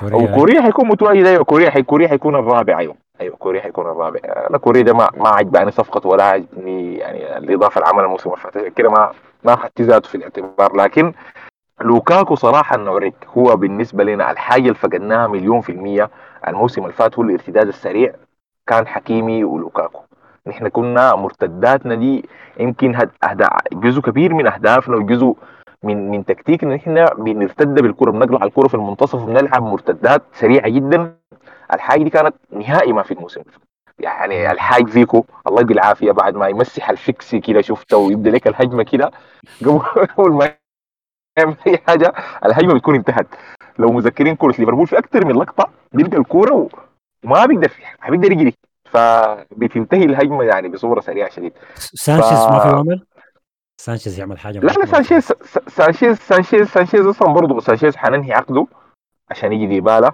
كوريا. كوريا حيكون متواجد أيوه كوريا حي... كوريا حيكون الرابع أيوه. أيوه كوريا حيكون الرابع. أنا كوريا ده ما ما عجباني صفقته ولا عجبني يعني الإضافة اللي عملها الموسم اللي فات. كده ما ما اخذت ذاته في الاعتبار. لكن لوكاكو صراحة نوريك هو بالنسبة لنا الحاجة اللي فقدناها مليون في المية الموسم اللي فات هو الارتداد السريع كان حكيمي ولوكاكو. نحن كنا مرتداتنا دي يمكن هد... جزء كبير من أهدافنا وجزء من من تكتيكنا. نحن بنرتد بالكرة بنقلع الكرة في المنتصف وبنلعب مرتدات سريعة جدا. الحاجة دي كانت نهائي ما في الموسم. يعني الحاج فيكو الله يدي العافيه بعد ما يمسح الفيكسي كده شفته ويبدأ لك الهجمة كده قبل ما يعمل أي حاجة. الهجمة بتكون انتهت. لو مذكرين كوره ليفربول في أكثر من لقطة بيلقى الكورة وما بيقدر ما بيقدر يجري. فبتنتهي الهجمة يعني بصورة سريعة شديد. سانشيز ما في عمل سانشيز يعمل حاجة لا لا سانشيز سانشيز سانشيز سانشيز أصلا برضه سانشيز حننهي عقده عشان يجي ديبالا.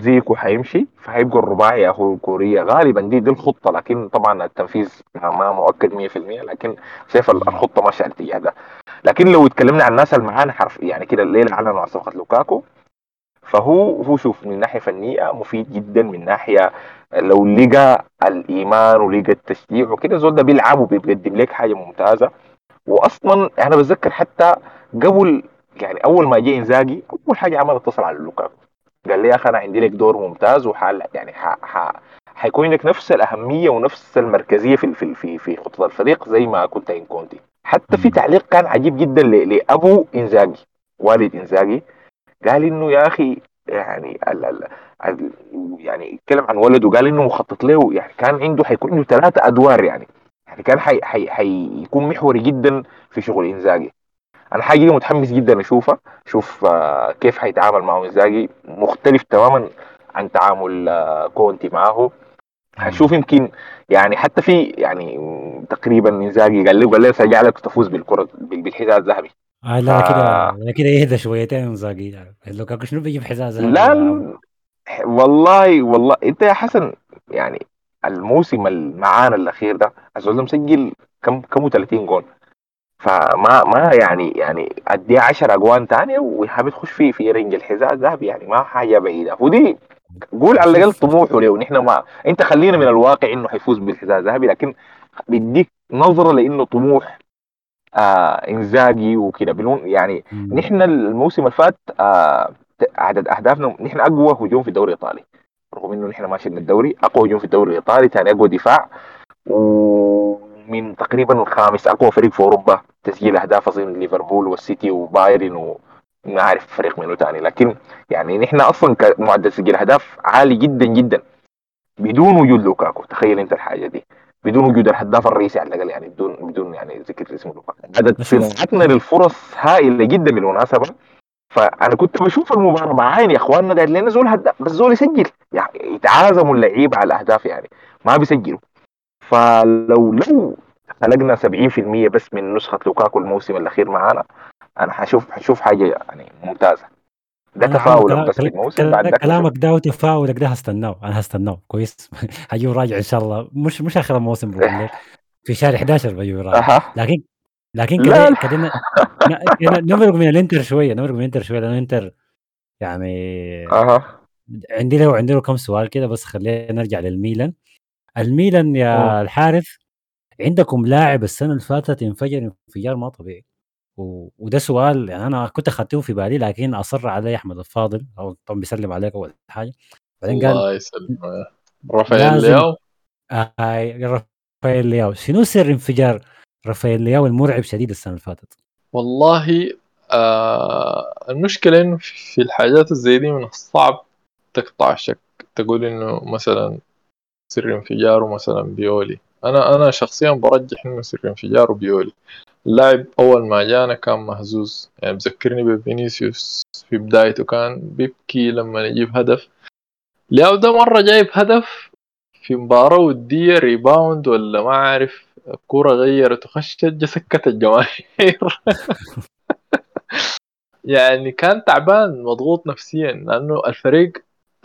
وجيكو حيمشي فهيبقى الرباعي أخو كوريا غالبا دي دي الخطة لكن طبعا التنفيذ ما مؤكد 100% لكن شايف الخطة ماشية على الاتجاه ده لكن لو اتكلمنا عن الناس اللي معانا حرف يعني كده الليلة اعلنوا عن صفقه لوكاكو. فهو هو شوف من ناحية فنية مفيد جدا من ناحية لو لقى الإيمان ولقى التشجيع وكده زول ده بيلعب وبيقدم لك حاجة ممتازة. واصلا أنا بتذكر حتى قبل يعني أول ما جه إنزاجي أول حاجة عمل اتصل على لوكاكو. قال لي يا أخي أنا عندي لك دور ممتاز وحال يعني ح... ح... حيكون لك نفس الأهمية ونفس المركزية في في في في خطة الفريق زي ما كنت إن كونتي حتى في تعليق كان عجيب جدا ل... لأبو إنزاجي والد إنزاجي. قال إنه يا أخي يعني ال ال ال يعني اتكلم عن ولده قال إنه مخطط له يعني كان عنده حيكون عنده ثلاثة أدوار يعني. يعني كان حي حي حيكون محوري جدا في شغل إنزاجي. أنا حاجة متحمس جدا أشوفها شوف آه، كيف حيتعامل مع انزاجي مختلف تماما عن تعامل آه، كونتي معه هنشوف يمكن يعني حتى في يعني تقريبا إنزاجي قال له قال له سيجعلك تفوز بالكرة بالحذاء الذهبي. آه لا. كده كده يهدى شويتين إنزاجي. لوكاكو شنو بيجيب حذاء ذهبي؟ لا والله والله. أنت يا حسن يعني الموسم المعانا الأخير ده الزول مسجل كم كم 30 جول. فما ما يعني يعني ادي 10 أجوان ثانية وحابب تخش في في range الحذاء الذهبي يعني ما حاجة بعيدة. ودي قول على الأقل طموحه له نحن ما أنت خلينا من الواقع إنه حيفوز بالحذاء الذهبي لكن بيديك نظرة لإنه طموح آه إنزاجي وكده. يعني نحن الموسم اللي فات آه عدد أهدافنا نحن أقوى هجوم في الدوري الإيطالي رغم إنه نحن ما شلنا الدوري أقوى هجوم في الدوري الإيطالي ثاني أقوى دفاع ومن تقريبا الخامس أقوى فريق في أوروبا تسجيل أهداف اظن ليفربول والسيتي وبايرن وما أعرف فريق منه ثاني لكن يعني نحن أصلا كمعدل تسجيل أهداف عالي جدا جدا. بدون وجود لوكاكو تخيل أنت الحاجة دي. بدون وجود الهداف الرئيسي على الأقل يعني بدون بدون يعني ذكر اسم لوكاكو. عدد صناعتنا للفرص هائلة جدا بالمناسبة. فأنا كنت بشوف المباراة مع عيني يا إخواننا قال لنا زول هداف بس زول يسجل. يعني يتعازموا اللعيبة على الأهداف يعني. ما بيسجلوا. فلو لو خلقنا 70% بس من نسخة لوكاكو الموسم الأخير معانا أنا حشوف حشوف حاجة يعني ممتازة. ده تفاؤل بس الموسم بعد ده كلامك ده وتفاؤلك ده هستناه أنا هستناه. كويس. حجي راجع إن شاء الله. مش مش آخر الموسم في شهر 11 بجي راجع. لكن لكن كده كده نمرق من الإنتر شوية نمرق من الإنتر شوية لأنه الإنتر يعني أها. عندي له عندي له كم سؤال كده بس خلينا نرجع للميلان. الميلان يا أوه. الحارث عندكم لاعب السنة اللي فاتت انفجر انفجار ما طبيعي. و... وده سؤال يعني أنا كنت اخذته في بالي لكن أصر علي أحمد الفاضل. أو طبعا بيسلم عليك أول حاجة. بعدين قال الله يسلم رافائيل لياو؟ آه رافائيل لياو. شنو سر انفجار رافائيل لياو المرعب شديد السنة اللي فاتت؟ والله آه المشكلة إنه في الحاجات الزي دي من الصعب تقطع شك. تقول إنه مثلا سر انفجاره مثلا بيولي. أنا أنا شخصيا برجح إنه سر انفجاره بيولي. اللاعب أول ما جانا كان مهزوز. يعني بذكرني بفينيسيوس في بدايته كان بيبكي لما يجيب هدف. لياو ده مرة جايب هدف في مباراة ودية rebound ولا ما عارف الكورة غيرت وخشت سكت الجماهير. يعني كان تعبان مضغوط نفسيا لأنه الفريق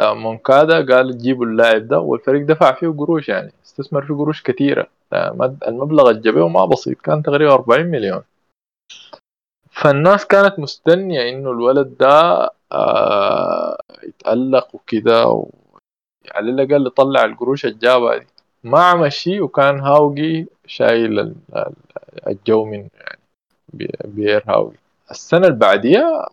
مونكادا قال تجيبوا اللاعب ده والفريق دفع فيه قروش يعني استثمر فيه قروش كثيرة. آه، المبلغ اللي ما بسيط كان تقريبا 40 مليون. فالناس كانت مستنية إنه الولد ده آه يتألق وكده. على الأقل يطلع القروش الجابة دي. ما عمل شيء وكان هاوجي شايل الجو من يعني بير هاوجي. السنة اللي بعديها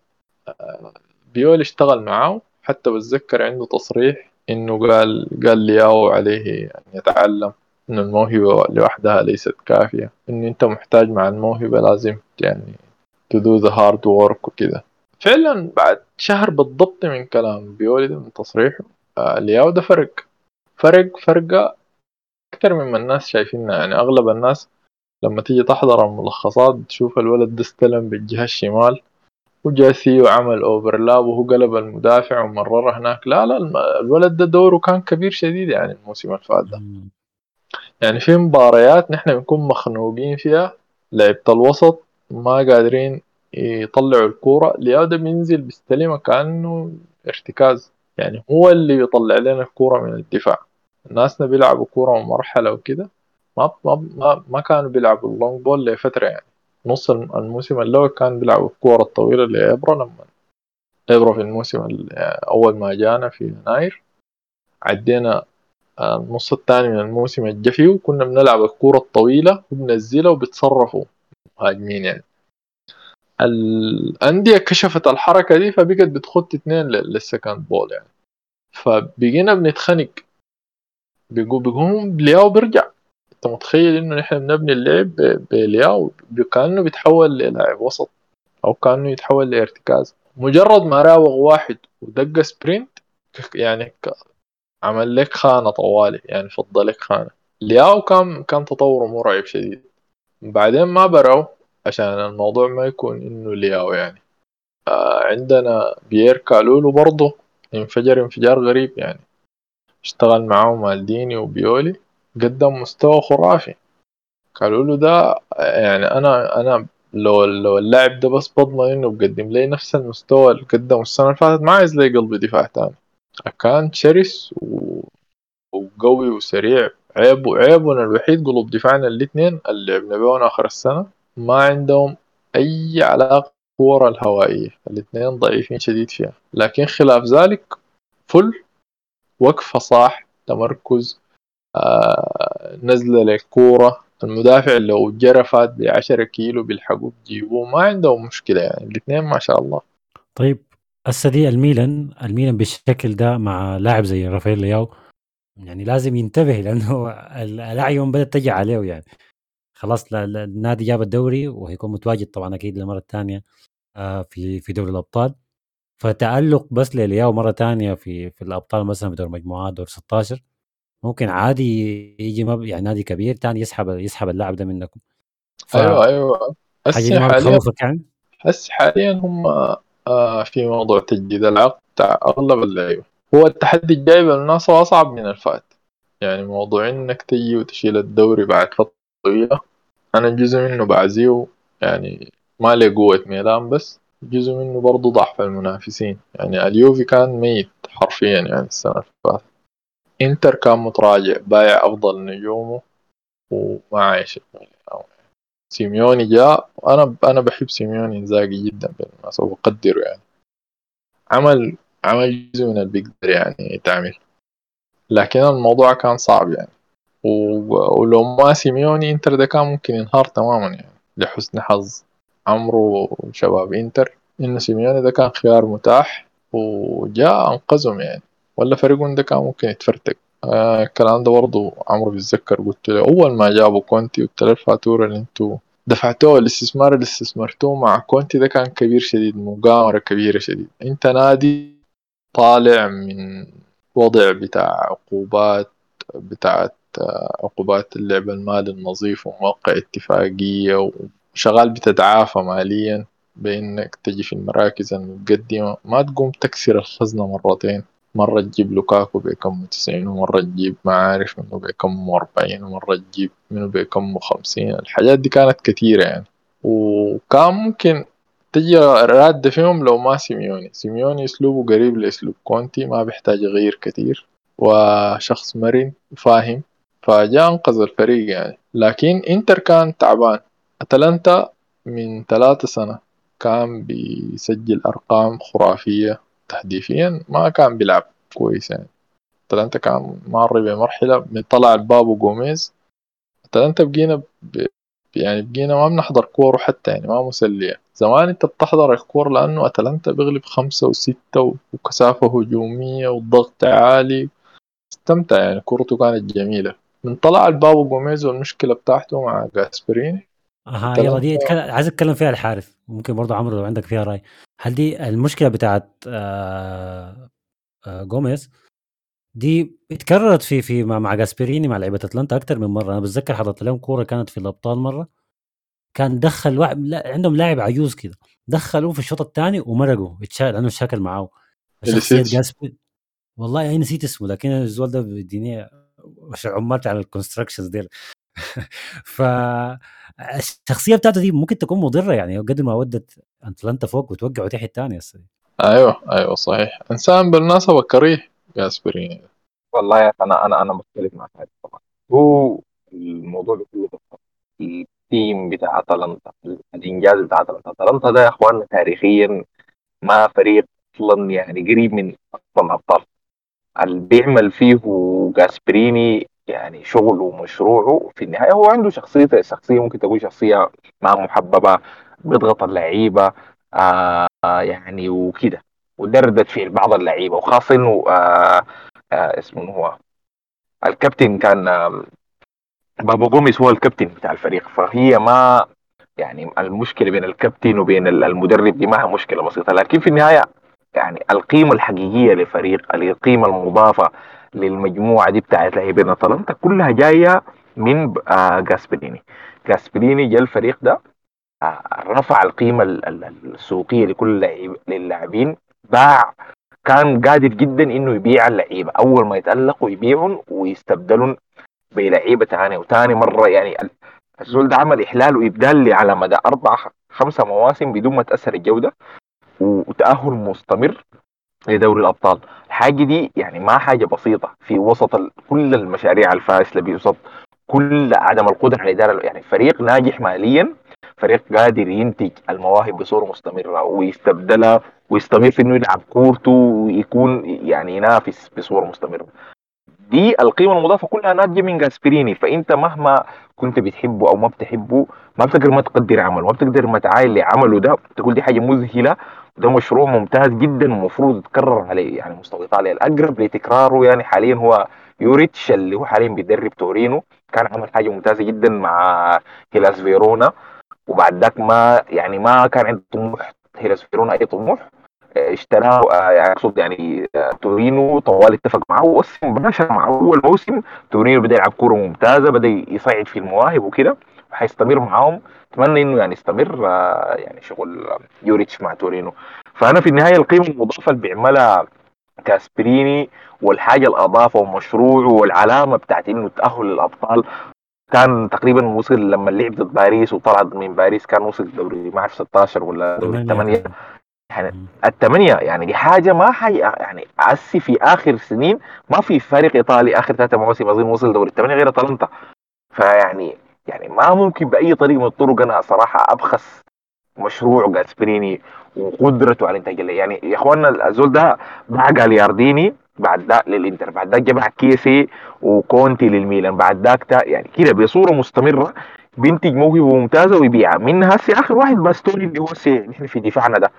آه، بيول اشتغل معاه حتى بتذكر عنده تصريح إنه قال قال لياو عليه أن يتعلم ان الموهبة لوحدها ليست كافية ان أنت محتاج مع الموهبة لازم يعني do the hard work وكده. فعلا بعد شهر بالضبط من كلام بيولي من تصريحه آه لياو ده فرق. فرق فرقة أكثر مما الناس شايفينها. يعني أغلب الناس لما تيجي تحضر الملخصات تشوف الولد ده استلم بالجهة الشمال وجا ثيو عمل overlap وهو قلب المدافع ومرره هناك. لا لا الولد ده دوره كان كبير شديد يعني الموسم اللي فات ده. يعني في مباريات نحن بنكون مخنوقين فيها لعبة الوسط ما قادرين يطلعوا الكورة. ده بينزل بيستلمها كأنه ارتكاز. يعني هو اللي بيطلع لنا الكورة من الدفاع. الناس بيلعبوا كورة مرحلة وكده. ما ما ما, ما كانوا بيلعبوا اللونج بول لفترة يعني. نص الموسم الأول كان بيلعبوا الكورة الطويلة لإبرا لما إبرا في الموسم أول ما جانا في يناير عدينا النص الثاني من الموسم الجفي وكنا بنلعب الكورة الطويلة وبنزلها وبتصرفوا مهاجمين يعني. الأندية كشفت الحركة دي فبقت بتخط اتنين لل second ball يعني. فبقينا بنتخنق بيقوم لياو بيرجع. انت متخيل إنه نحن بنبني اللعب بلياو كانه بيتحول للاعب وسط أو كأنه يتحول لارتكاز. مجرد ما راوغ واحد ودق sprint يعني عمل لك خانة طوالي يعني فضل لك خانة. لياو كان كان تطوره مرعب شديد. بعدين ما بروا عشان الموضوع ما يكون إنه لياو يعني. آه عندنا بيير كالولو برضه انفجر انفجار غريب يعني. اشتغل معاه مالديني وبيولي. قدم مستوى خرافي. كالولو ده يعني أنا أنا لو لو اللاعب ده بس بضمن إنه بقدم لي نفس المستوى اللي قدمه السنة اللي فاتت ما عايز لي قلبي دفاع تاني. كان شرس و... وقوي وسريع. عيب عيبنا الوحيد قلوب دفاعنا الاثنين اللي لعبنا بيهم آخر السنة. ما عندهم أي علاقة بالكورة الهوائية. الاثنين ضعيفين شديد فيها. لكن خلاف ذلك فل وقفة صح تمركز آه نزلة للكورة. المدافع لو جرفت بعشرة كيلو بيلحقوا بجيبوه ما عندهم مشكلة يعني. الاثنين ما شاء الله. طيب هسه دي الميلان الميلان بالشكل ده مع لاعب زي رافائيل لياو يعني لازم ينتبه لأنه الاعين بدأت تجي عليه يعني. خلاص النادي جاب الدوري وهيكون متواجد طبعا أكيد للمره الثانية آه، في في دوري الأبطال. فتألق بس للياو مرة ثانية في في الأبطال مثلا في دور المجموعات دور 16 ممكن عادي يجي مب... يعني نادي كبير ثاني يسحب يسحب اللاعب ده منكم. ف... أيوه أيوه. حاجة ما بتخوفك يعني؟ هسه حاليا هم آه في موضوع تجديد العقد بتاع أغلب اللعيبة؟ هو التحدي الجاي بالناس اصعب من الفات يعني موضوع إنك تجي وتشيل الدوري بعد فترة طويلة. أنا جزء منه بعزيه يعني ما له قوة ميلان بس جزء منه برضه ضعف المنافسين. يعني أليوفي كان ميت حرفيا يعني السنة اللي فاتت. إنتر كان متراجع بايع أفضل نجومه وما عايش. سيميوني جاء أنا أنا بحب سيميوني إنزاجي جدا بالمناسبة وبقدره يعني. عمل عمل جزء من اللي بيقدر يعني يتعمل لكن الموضوع كان صعب يعني. ولو ما سيميوني إنتر ده كان ممكن ينهار تماما يعني لحسن حظ عمرو شباب إنتر. إن سيميوني ده كان خيار متاح وجاء أنقذهم يعني. ولا فريقهم ده كان ممكن يتفرتك. آه الكلام ده برضه عمرو بيتذكر. قلت له أول ما جابوا كونتي قلت له الفاتوره اللي أنتوا دفعتوه الاستثمار اللي استثمرتوه مع كونتي ده كان كبير شديد مغامرة كبيرة شديد. انت نادي طالع من وضع بتاع عقوبات بتاعت آه، عقوبات اللعب المالي النظيف وموقع اتفاقية شغال بتتعافى ماليا بإنك تجي في المراكز المتقدمة ما تقوم تكسر الخزنة مرتين. مرة تجيب لوكاكو بكم تسعين ومرة تجيب ما عارف منه بكم أربعين ومرة تجيب منه بكم خمسين. الحاجات دي كانت كتيرة يعني. وكان ممكن تجي رادة فيهم لو ما سيميوني. سيميوني أسلوبه قريب لأسلوب كونتي ما بيحتاج يغير كتير. وشخص مرن وفاهم فجاء أنقذ الفريق يعني. لكن إنتر كان تعبان. أتلانتا من ثلاثة سنة كان بيسجل أرقام خرافية. تهديفيا ما كان بيلعب كويس يعني. أتلانتا كان مر بمرحلة من طلع البابو جوميز أتلانتا بقينا ب... يعني بقينا ما بنحضر كورة حتى يعني ما مسلية. زمان أنت بتحضر الكورة لأنه أتلانتا بيغلب خمسة وستة وكثافة هجومية وضغط عالي. استمتع يعني كورته كانت جميلة. من طلع البابو جوميز والمشكلة بتاعته مع جاسبريني أها يلا دي عايز أتكلم فيها الحارث. ممكن برضه عمرو لو عندك فيها رأي. هل دي المشكلة بتاعت آه آه جوميز؟ دي اتكررت في في مع, مع جاسبريني مع لعيبة أتلانتا أكثر من مرة. أنا بتذكر حضرت لهم كورة كانت في الأبطال مرة. كان دخل واحد لا عندهم لاعب عجوز كده. دخلوه في الشوط الثاني ومرقوا. اتشال لأنه شاكل معاه. شخصية جاسبري والله يعني نسيت اسمه لكن الزول ده بيديني عمال على ال constructions ديل. فالشخصيه بتاعته دي ممكن تكون مضرة يعني قد ما ودت أتلانتا فوق وتوقعوا تحت ثاني أيوه أيوه صحيح. إنسان بالمناسبه كريه جاسبريني والله يا أنا أنا أنا مختلف معك طبعا. هو الموضوع كله ال team بتاع أتلانتا الإنجاز بتاع أتلانتا. أتلانتا ده يا اخواننا تاريخيا ما فريق أصلا يعني قريب من أصلا الابطال اللي بيعمل فيه جاسبريني يعني شغله ومشروعه في النهاية هو عنده شخصيته الشخصيه ممكن تكون شخصية ما محببة بيضغط اللعيبة آه يعني وكده ودردت في بعض اللعيبة وخاصة إنه آه آه اسمه هو الكابتن كان آه بابا جوميز هو الكابتن بتاع الفريق فهي ما يعني المشكلة بين الكابتن وبين المدرب دي ما هي مشكلة بسيطة لكن في النهاية يعني القيمة الحقيقية لفريق القيمة المضافة للمجموعة دي بتاعت لاعبين اتلانتا كلها جاية من آه جاسبريني. جاسبريني جا الفريق ده آه رفع القيمة السوقية لكل للاعبين. باع كان قادر جدا إنه يبيع اللعيبة. أول ما يتألقوا يبيعهم ويستبدلون بلعيبة ثانية وثاني مرة يعني الزول ده عمل إحلال وإبدال على مدى أربع خمسة مواسم بدون ما تأثر الجودة. وتأهل مستمر. لدوري الأبطال. الحاجة دي يعني ما حاجة بسيطة. في وسط كل المشاريع الفاشله بوسط كل عدم القدرة على الاداره يعني فريق ناجح ماليا فريق قادر ينتج المواهب بصورة مستمرة ويستبدلها ويستمر في إنه يلعب كورته ويكون يعني ينافس بصورة مستمرة. دي القيمه المضافة كلها ناتجة من جاسبريني فأنت مهما كنت بتحبه أو ما بتحبه ما بتقدر ما تقدر عمله ما بتقدر ما تعاين لعمله ده. تقول دي حاجة مذهلة ده مشروع ممتاز جدا ومفروض يتكرر عليه يعني مستوى إيطاليا الأقرب لتكراره. يعني حاليا هو يوريتش اللي هو حاليا بيدرب تورينو. كان عمل حاجة ممتازة جدا مع هيلاس فيرونا. وبعد ذاك ما يعني ما كان عنده طموح هيلاس فيرونا أي طموح. اشتراه يعني أقصد يعني تورينو طوال اتفق معه ووسم مباشره مع أول موسم تورينو بدأ يلعب كورة ممتازة بدأ يصعد في المواهب وكده وحيستمر معاهم. أتمنى إنه يعني يستمر يعني شغل يوريتش مع تورينو. فأنا في النهاية القيمة المضافة اللي بيعملها كاسبريني والحاجة اللي اضافها ومشروعه والعلامة بتاعت إنه تأهل للابطال كان تقريبا وصل لما لعب ضد باريس وطلع من باريس كان وصل دوري ما اعرف 16 ولا دوري 8 يعني الثمانية يعني دي حاجة ما حي يعني عسي في آخر سنين ما في فريق إيطالي آخر ثلاثة مواسم أظن وصل دوري. الثمانية غير أتلانتا فيعني يعني ما ممكن بأي طريقة من الطرق أنا صراحة أبخس مشروع جاسبريني وقدرته على انتاج يعني يا اخوانا الزول ده باع جاليارديني بعد ذاك للإنتر بعد ذاك جمع كيسي وكونتي للميلان بعد ذاك يعني كده بصورة مستمرة بينتج موهبة ممتازة ويبيعها منها هسه آخر واحد باستوري اللي هو نحن في دفاعنا ده.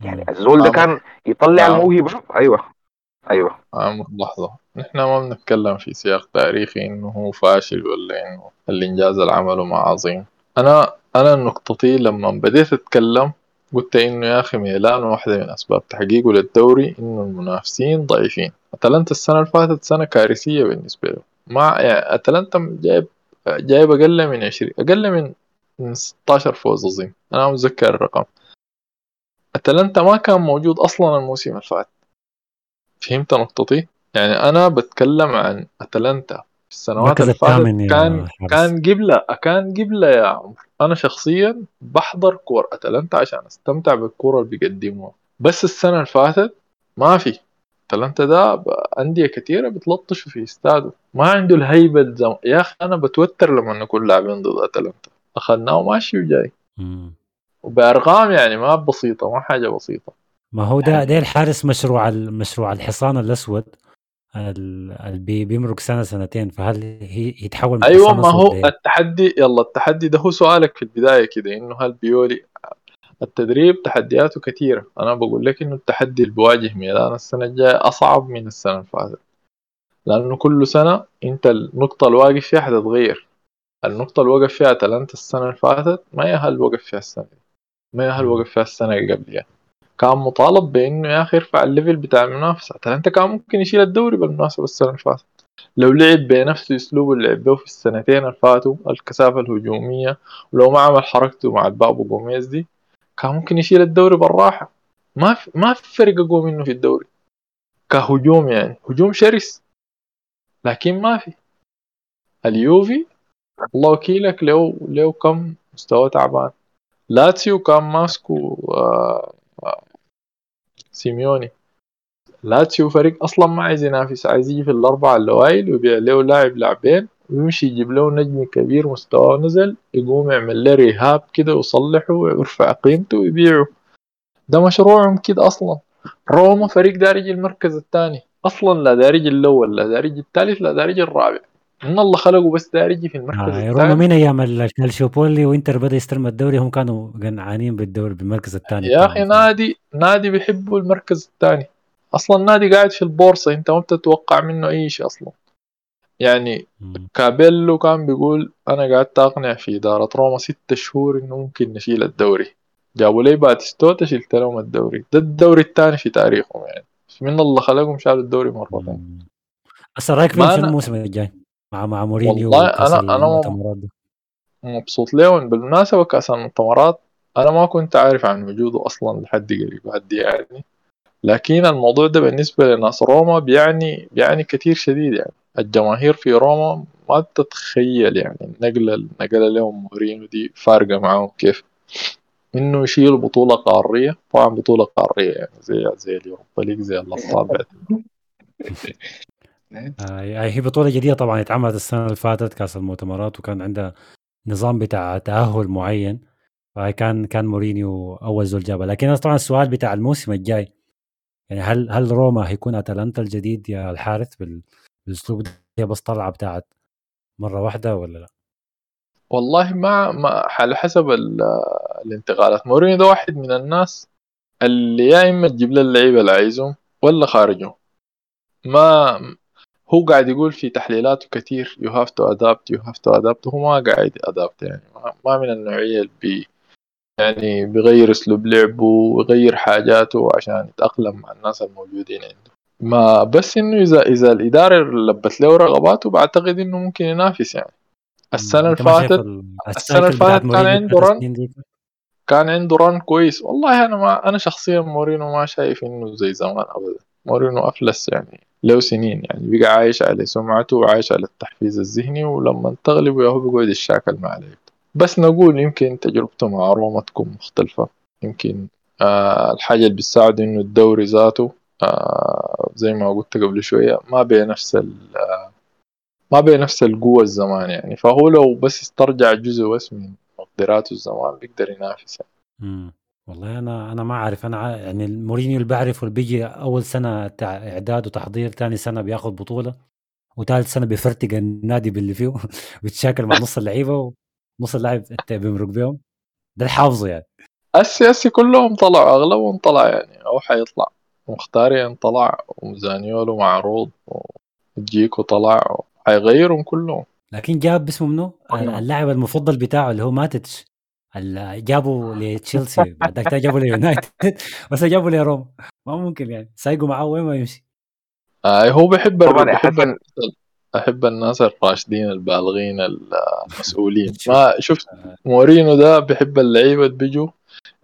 يعني الزول ده كان يطلع آه. الموهبة. أيوه. أيوه. آه لحظة. نحن ما بنتكلم في سياق تاريخي إنه هو فاشل ولا إنه الإنجاز اللي عمله مع عظيم. أنا أنا نقطتي لما بديت أتكلم قلت إنه يا أخي ميلان واحدة من أسباب تحقيقه للدوري إنه المنافسين ضعيفين. أتلانتا السنة اللي فاتت سنة كارثية بالنسبة له. مع يعني أتلانتا جايب جايب أقل من 20 أقل من من 16 فوز اظن أنا متذكر الرقم. اتلانتا ما كان موجود أصلا الموسم اللي فات. فهمت نقطتي؟ يعني أنا بتكلم عن أتلانتا. في السنوات اللي فاتت كان كان قبله كان قبله يا عمر. أنا شخصيا بحضر كور أتلانتا عشان أستمتع بالكورة اللي بيقدموها. بس السنة اللي فاتت ما في. أتلانتا ده انديه كثيره بتلطشوا في استاده ما عنده الهيبة الزم... يا أخي أنا بتوتر لما نكون لاعبين ضد أتلانتا. أخذناه ماشي وجاي. وبأرقام يعني ما بسيطة ما حاجة بسيطة. ما هو ده ده الحارس مشروع المشروع الحصان الأسود اللي بيمرق سنة سنتين فهل هي يتحول أيوه ما هو التحدي يلا التحدي ده هو سؤالك في البداية كده إنه هل بيولي التدريب؟ تحدياته كثيرة. أنا بقول لك إنه التحدي اللي بواجه ميلان السنة الجاية أصعب من السنة اللي فاتت لأنه كل سنة أنت النقطة اللي واقف فيها حتتغير. النقطة اللي وقف فيها أتلانتا السنة اللي فاتت ما هي هل وقف فيها السنة دي. ما هي هل وقف فيها السنة اللي قبلها. كان مطالب بإنه يا أخي يرفع ال level بتاع المنافسة. أتلانتا كان ممكن يشيل الدوري بالمناسبة السنة اللي فاتت. لو لعب بنفس الأسلوب اللي لعب به في السنتين اللي فاتوا الكثافة الهجومية ولو ما عمل حركته مع البابو جوميز دي كان ممكن يشيل الدوري بالراحة. ما في ما في فرق اقوى منه في الدوري. كهجوم يعني. هجوم شرس. لكن ما في. اليوفي الله وكيلك لو لو كم مستوى تعبان. لاتسيو كان ماسكو سيميوني. لاتسيو فريق أصلا ما عايز ينافس عايز يجي في الأربعة الاوائل ويبيع له لاعب لاعبين ويمشي يجيب له نجم كبير مستواه نزل يقوم يعمل له rehab كده ويصلحه ويرفع قيمته ويبيعه. ده مشروعهم كده أصلا. روما فريق داري يجي المركز الثاني أصلا لا داري يجي الأول لا داري يجي الثالث لا داري يجي الرابع. إن الله خلقه بس داري يجي في المركز آه روما من أيام الكالشيوبولي وإنتر بدأ يستلم الدوري؟ هم كانوا قنعانين بالدوري بالمركز الثاني يا أخي نادي نادي بيحبوا المركز الثاني. أصلا نادي قاعد في البورصة أنت ما بتتوقع منه أي شيء أصلا. يعني كابيلو كان بيقول أنا قعدت أقنع في إدارة روما ست شهور إنه ممكن نشيل الدوري. جابوا لي باتيستوتا شلت لهم الدوري. ده الدوري الثاني في تاريخهم يعني. من الله خلقهم شالوا الدوري مرتين هسه رأيك في الموسم الجاي؟ مع مع مورينيو والله المؤتمرات ده؟ مبسوط لهم بالمناسبة كأس المؤتمرات أنا ما كنت عارف عن وجوده أصلا لحد قريب هدي يعني. لكن الموضوع ده بالنسبة لناس روما بيعني بيعني كتير شديد يعني. الجماهير في روما ما تتخيل يعني النقلة اللي نقلها لهم مورينيو دي فارقة معاهم كيف. إنه يشيل بطولة قارية طبعا بطولة قارية يعني زي زي اليوروبا ليج زي الأبطال بعد. آه هي بطولة جديدة طبعا اتعملت السنة اللي فاتت كأس المؤتمرات وكان عندها نظام بتاع تأهل معين. فهي كان كان مورينيو أول زول جابها. لكن طبعا السؤال بتاع الموسم الجاي يعني هل هل روما هيكون أتلانتا الجديد يا الحارث بال- بالأسلوب ده هي بس طلعة بتاعت مرة واحدة ولا لا؟ والله ما ما على حسب ال- الانتقالات. مورينيو ده واحد من الناس اللي يا إما تجيب له اللعيبة اللي عايزهم ولا خارجهم. ما هو قاعد يقول في تحليلاته كتير you have to adapt you have to adapt. هو ما قاعد adapt يعني ما- من النوعية اللي بي يعني بيغير أسلوب لعبه ويغير حاجاته عشان يتأقلم مع الناس الموجودين عنده. ما بس إنه إذا إذا الإدارة لبت له رغباته بعتقد إنه ممكن ينافس يعني. السنة اللي فاتت ال- السنة اللي فاتت كان عنده رن. كان عنده ران كويس. والله أنا ما أنا شخصيا مورينو ما شايف إنه زي زمان ابدا. مورينو أفلس يعني له سنين يعني. بقى عايش على سمعته وعايش على التحفيز الذهني ولما تغلبه ياهو بيقعد يشاكل مع لعيبته بس نقول يمكن تجربته مع روما تكون مختلفة. يمكن آه الحاجة اللي بتساعد إنه الدوري ذاته آه زي ما قلت قبل شوية ما بنفس ال آه ما بنفس القوة الزمان يعني. فهو لو بس استرجع جزء بس من مقدراته الزمان بيقدر ينافس يعني. والله أنا أنا ما أعرف. أنا ع- يعني المورينيو اللي بعرفه اللي بيجي أول سنة تع- إعداد وتحضير ثاني سنة بياخذ بطولة وثالث سنة بيفرتق النادي باللي فيه بيتشاكل مع نص اللعيبة ونص اللاعب الت- بيمرق بيهم. ده الحافظه يعني. أسي أسي كلهم طلعوا أغلبهم طلع يعني أو حيطلع. مختاريان طلع وزانيولو معروض وجيكو طلع حيغيرهم كلهم. لكن جاب اسمه منو. اللاعب المفضل بتاعه اللي هو ماتتش اللي جابوا لتشيلسي بعد ذاك جابوا ليونايتد بس جابوا لروما ما ممكن يعني سايقوا معاه وين ما يمشي آه هو بيحب طبعاً أحسن- أحب الناس الراشدين البالغين المسؤولين ما شفت مورينو ده بيحب اللعيبة اللي بيجوا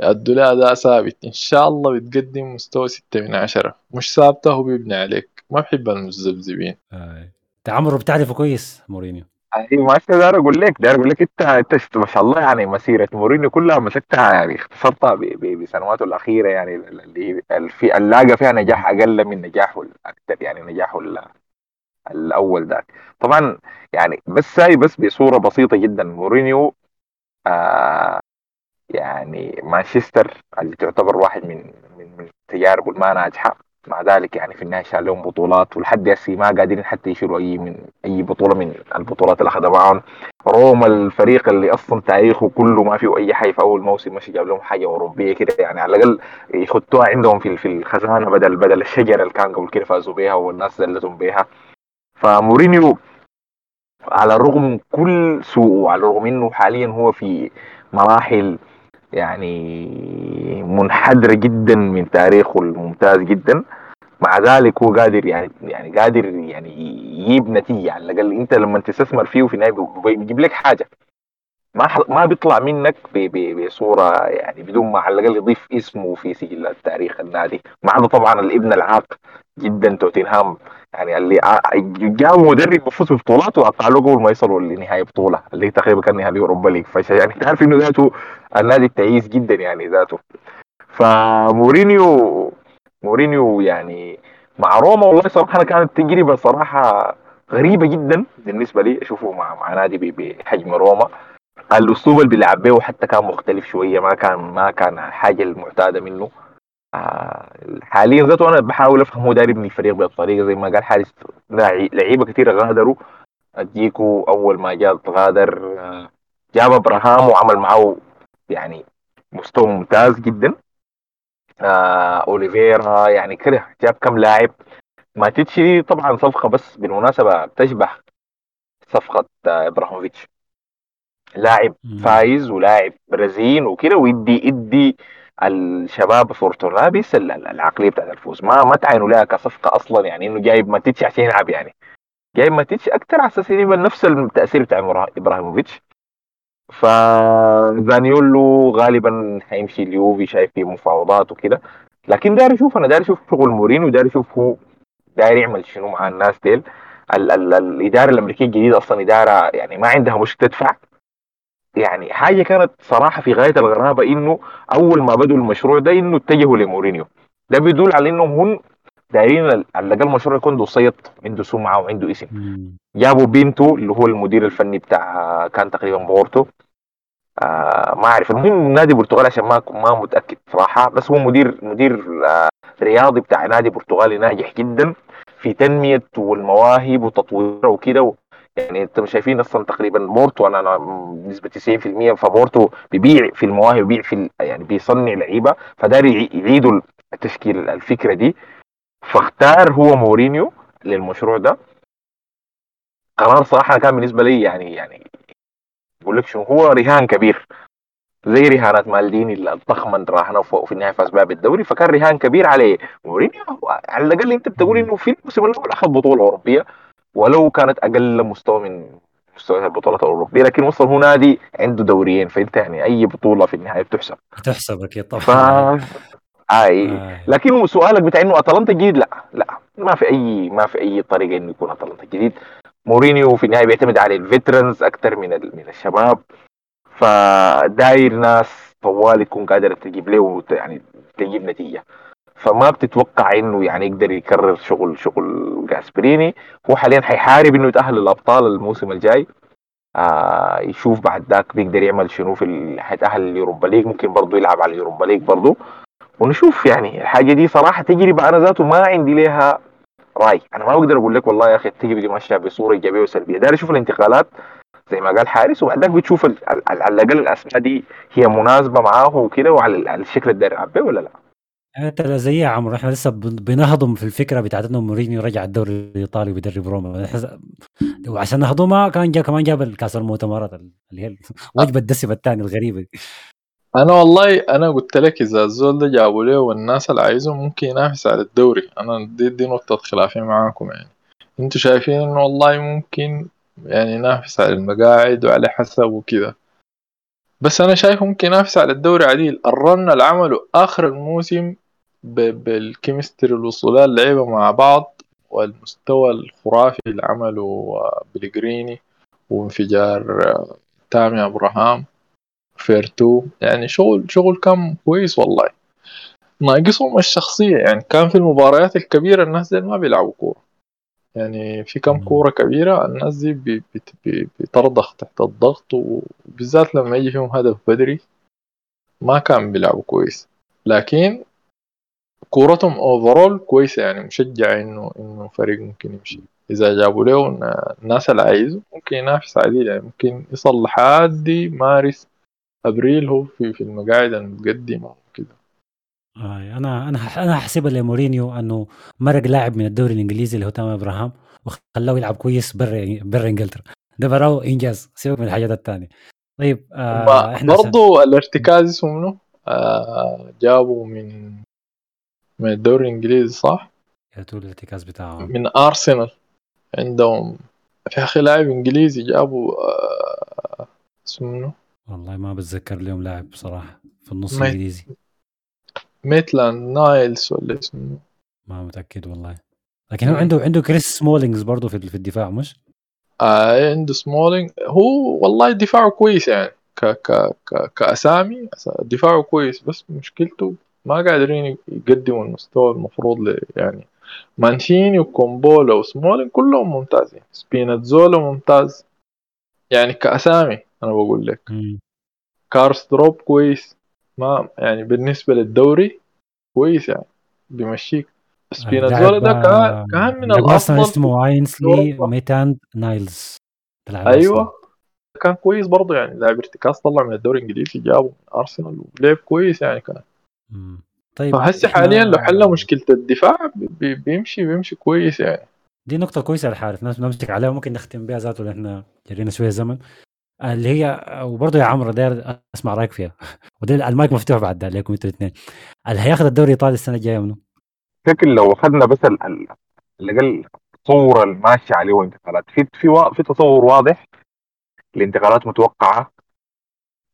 يأدوا له أداء ثابت إن شاء الله بتقدم مستوى ستة من عشرة مش ثابتة هو بيبني عليك ما بحب المذبذبين آه. تعمره بتعرفه كويس مورينيو أيوه ما عشان داير أقول لك داير أقول لك أنت أنت ما شاء الله يعني مسيرة مورينيو كلها مسكتها يعني اختصرتها بسنواته الأخيرة يعني اللي في اللاقى فيها نجاح أقل من نجاحه الاكثر يعني نجاحه ال- الأول ذاك. طبعا يعني بس هاي بس بصورة بسيطة جدا. مورينيو آه يعني مانشستر اللي تعتبر واحد من من من تجاربه الما ناجحه مع ذلك يعني في النهاية شال لهم بطولات ولحد هسه ما قادرين حتى يشيلوا أي من أي بطولة من البطولات اللي أخذها معاهم. روما الفريق اللي أصلا تاريخه كله ما فيه أي حاجة في أول موسم مش جاب لهم حاجة أوروبية كده يعني على الأقل يخطوها عندهم في في الخزانة بدل بدل الشجرة اللي كان قبل كده فازوا بيها والناس زلتهم بيها. فمورينيو على الرغم من كل سوءه وعلى الرغم إنه حاليا هو في مراحل يعني منحدرة جدا من تاريخه الممتاز جدا مع ذلك هو قادر يعني يعني قادر يعني يجيب نتيجة على الأقل. أنت لما تستثمر فيه في النهاية بيجيب لك حاجة. ما ما بيطلع منك بصورة يعني بدون ما على الأقل يضيف اسمه في سجل التاريخ النادي. ما عدا طبعا الابن العاق جدا توتنهام. يعني اللي جاب مدرب بفوز ببطولات واقالوه قبل ما يصلوا لنهايه بطولة. اللي تقريبا كان نهائي أوروبا ليج. يعني تعرف إنه ذاته النادي التعيس جدا يعني ذاته. فمورينيو مورينيو يعني مع روما والله صراحة أنا كانت تجربة صراحة غريبة جدا بالنسبة لي. اشوفه مع مع نادي بحجم روما. الأسلوب اللي بيلعب به حتى كان مختلف شوية ما كان ما كان الحاجة المعتادة منه. آه حاليا ذاته أنا بحاول أفهم هو داير يبني الفريق بطريقه زي ما قال حارس. لعيبة كثيره غادروا. أديكو أول ما جاء غادر آه جاب إبراهام وعمل معه يعني مستوى ممتاز جدا. آه اوليفيرا يعني كده جاب كم لاعب. ما تتشي طبعا صفقة بس بالمناسبة بتشبه صفقة آه إبراهيموفيتش. لاعب فايز ولاعب رزين وكده ويدي يدي الشباب فورتونابيس العقلية بتاعت الفوز. ما ما تعينوا لها كصفقة أصلا يعني إنه جايب ماتيتش عشان يلعب يعني. جايب ماتيتش أكثر على أساس يبقى نفس التأثير بتاع إبراهيموفيتش. فزانيولو غالبا حيمشي اليوفي شايف فيه مفاوضات وكده. لكن داير أشوف أنا داير أشوف شغل مورينيو داير أشوف هو داير يعمل شنو مع الناس ديل. ال ال الإدارة الأمريكية الجديدة أصلا إدارة يعني ما عندها مش تدفع. يعني حاجة كانت صراحة في غاية الغرابة إنه أول ما بدوا المشروع ده إنه اتجهوا لمورينيو. ده بيدل على انهم هم دايرين على الاقل المشروع يكون عنده صيت عنده سمعة وعنده اسم. جابوا بينتو اللي هو المدير الفني بتاع كان تقريبا بورتو. آه ما أعرف. المهم نادي برتغالي عشان ما ما متأكد صراحة. بس هو مدير مدير آه رياضي بتاع نادي برتغالي ناجح جدا في تنمية والمواهب وتطويرها وكده. يعني أنتم شايفين أصلا تقريبا مورتو أنا أنا بنسبة 90% فمورتو بيبيع في المواهب بيبيع في يعني بيصنع لعيبة. فدار يعيدوا التشكيل الفكرة دي. فاختار هو مورينيو للمشروع ده. قرار صراحة كان بالنسبة لي يعني يعني بقول لك شنو هو رهان كبير. زي رهانات مالديني الضخمة راهنا في النهاية فاز بها بالدوري فكان رهان كبير عليه. مورينيو على الأقل أنت بتقول إنه في الموسم الأول أخذ بطولة أوروبية ولو كانت أقل مستوى من مستويات البطولات الأوروبية لكن وصل هو نادي عنده دوريين فأنت يعني أي بطولة في النهاية بتحسب. بتحسب أكيد طبعا. ف... أي. آه. لكن سؤالك بتاع إنه أتلانتا جديد لا لا. ما في أي ما في أي طريقة إنه يكون أتلانتا جديد. مورينيو في النهاية بيعتمد على ال veterans أكثر من من الشباب. فداير ناس طوال يكون قادر تجيب له يعني تجيب نتيجة. فما بتتوقع إنه يعني يقدر يكرر شغل شغل جاسبريني. هو حاليا حيحارب إنه يتأهل للأبطال الموسم الجاي. آه يشوف بعد ذاك بيقدر يعمل شنو في حيتأهل لليوروبا ليج. ممكن برضه يلعب على اليوروبا ليج برضه. ونشوف يعني. الحاجة دي صراحة تجربة أنا ذاته ما عندي ليها رأي. أنا ما بقدر أقول لك والله يا أخي التجربة دي ماشية بصورة إيجابية وسلبية. داير أشوف الانتقالات زي ما قال حارس وبعد ذاك بتشوف على الأقل الأسماء دي هي مناسبة معاه وكده وعلى الشكل اللي داير يلعب ولا لا؟ انت زي يا عمرو إحنا لسه بنهضم في الفكرة بتاعت إنه مورينيو رجع الدوري الإيطالي وبيدرب روما. وعشان نهضمها كان جا كمان جاب الكاس المؤتمرات اللي هي الوجبه الدسمه الثانية الغريبة. أنا والله أنا قلت لك إذا الزول ده جابوا له والناس اللي عايزه ممكن ينافس على الدوري. أنا دي, دي نقطة خلافي معاكم يعني. أنتوا شايفين إنه والله ممكن يعني ينافس على المقاعد وعلى حسب وكذا بس أنا شايف ممكن ينافس على الدوري عديل. ال run اللي عمله آخر الموسم بال chemistry الوصلوا لها اللعيبة مع بعض والمستوى الخرافي اللي عمله بيليجريني وانفجار تامي أبراهام. فيريتو يعني شغل شغل كان كويس والله. ناقصهم الشخصية. يعني كان في المباريات الكبيرة الناس دي ما بيلعبوا كورة. يعني في كم كورة كبيرة الناس دي بترضخ تحت الضغط وبالذات لما يجي فيهم هدف بدري ما كان بيلعبوا كويس. لكن كورتهم اوفرول كويسة. يعني مشجع انه إنه فريق ممكن يمشي. إذا جابوا له الناس اللي عايزه ممكن ينافس عديد يعني ممكن يصل لحد مارس أبريل هو في في المقاعد المتقدمه وكده آه أنا أنا أنا احسبها لمورينيو إنه مرق لاعب من الدوري الإنجليزي اللي هو تامي إبراهام وخلاه يلعب كويس برا برا إنجلترا ده براه إنجاز سيبك من الحاجات الثانية طيب آه إحنا برضو الارتكاز اسمه منو؟ آه جابوا من من الدوري الإنجليزي صح؟ طول الارتكاز بتاعهم من أرسنال عندهم في أخي لاعب إنجليزي جابوا آه اسمه منو؟ والله ما بتذكر اليوم لاعب بصراحة في النص ما- الإنجليزي ميتلاند نايلز ولا اسمه؟ ما متأكد والله لكن هو. عنده عنده كريس سمولينج برضه في الدفاع مش؟ آه عنده سمولينج هو والله دفاعه كويس يعني ك ك ك كأسامي دفاعه كويس بس مشكلته ما قادرين يقدموا المستوى المفروض ل يعني مانشيني وكومبولا وسمولينج كلهم ممتازين سبيناتزولا ممتاز يعني كأسامي أنا بقول لك. مم. كارسدورب كويس. ما يعني بالنسبة للدوري كويس يعني. بيمشيك. سبيناتزولا ده كان كأن من الأفضل اسمه اينسلي أوروبا. ميتلاند نايلز. أيوه. كان كويس برضه يعني. لاعب ارتكاز طلع من الدوري الإنجليزي جابه من أرسنال ولعب كويس يعني كان. مم. طيب فهسه حاليا لو حل مشكلة الدفاع بي- بيمشي بيمشي كويس يعني. دي نقطة كويسة الحارث ناس نمسك عليها. وممكن نختم بها ذاته لأن جرينا شوية زمن. اللي هي وبرضه يا عمرو داير أسمع رأيك فيها. ودي المايك مفتوح بعد ده عليكم أنتوا الاثنين. اللي هياخذ الدوري الإيطالي السنة الجاية منه؟ لكن لو أخذنا بس ال- ال- اللي قال التصور الماشي عليه الانتقالات. في في في تصور واضح لانتقالات متوقعة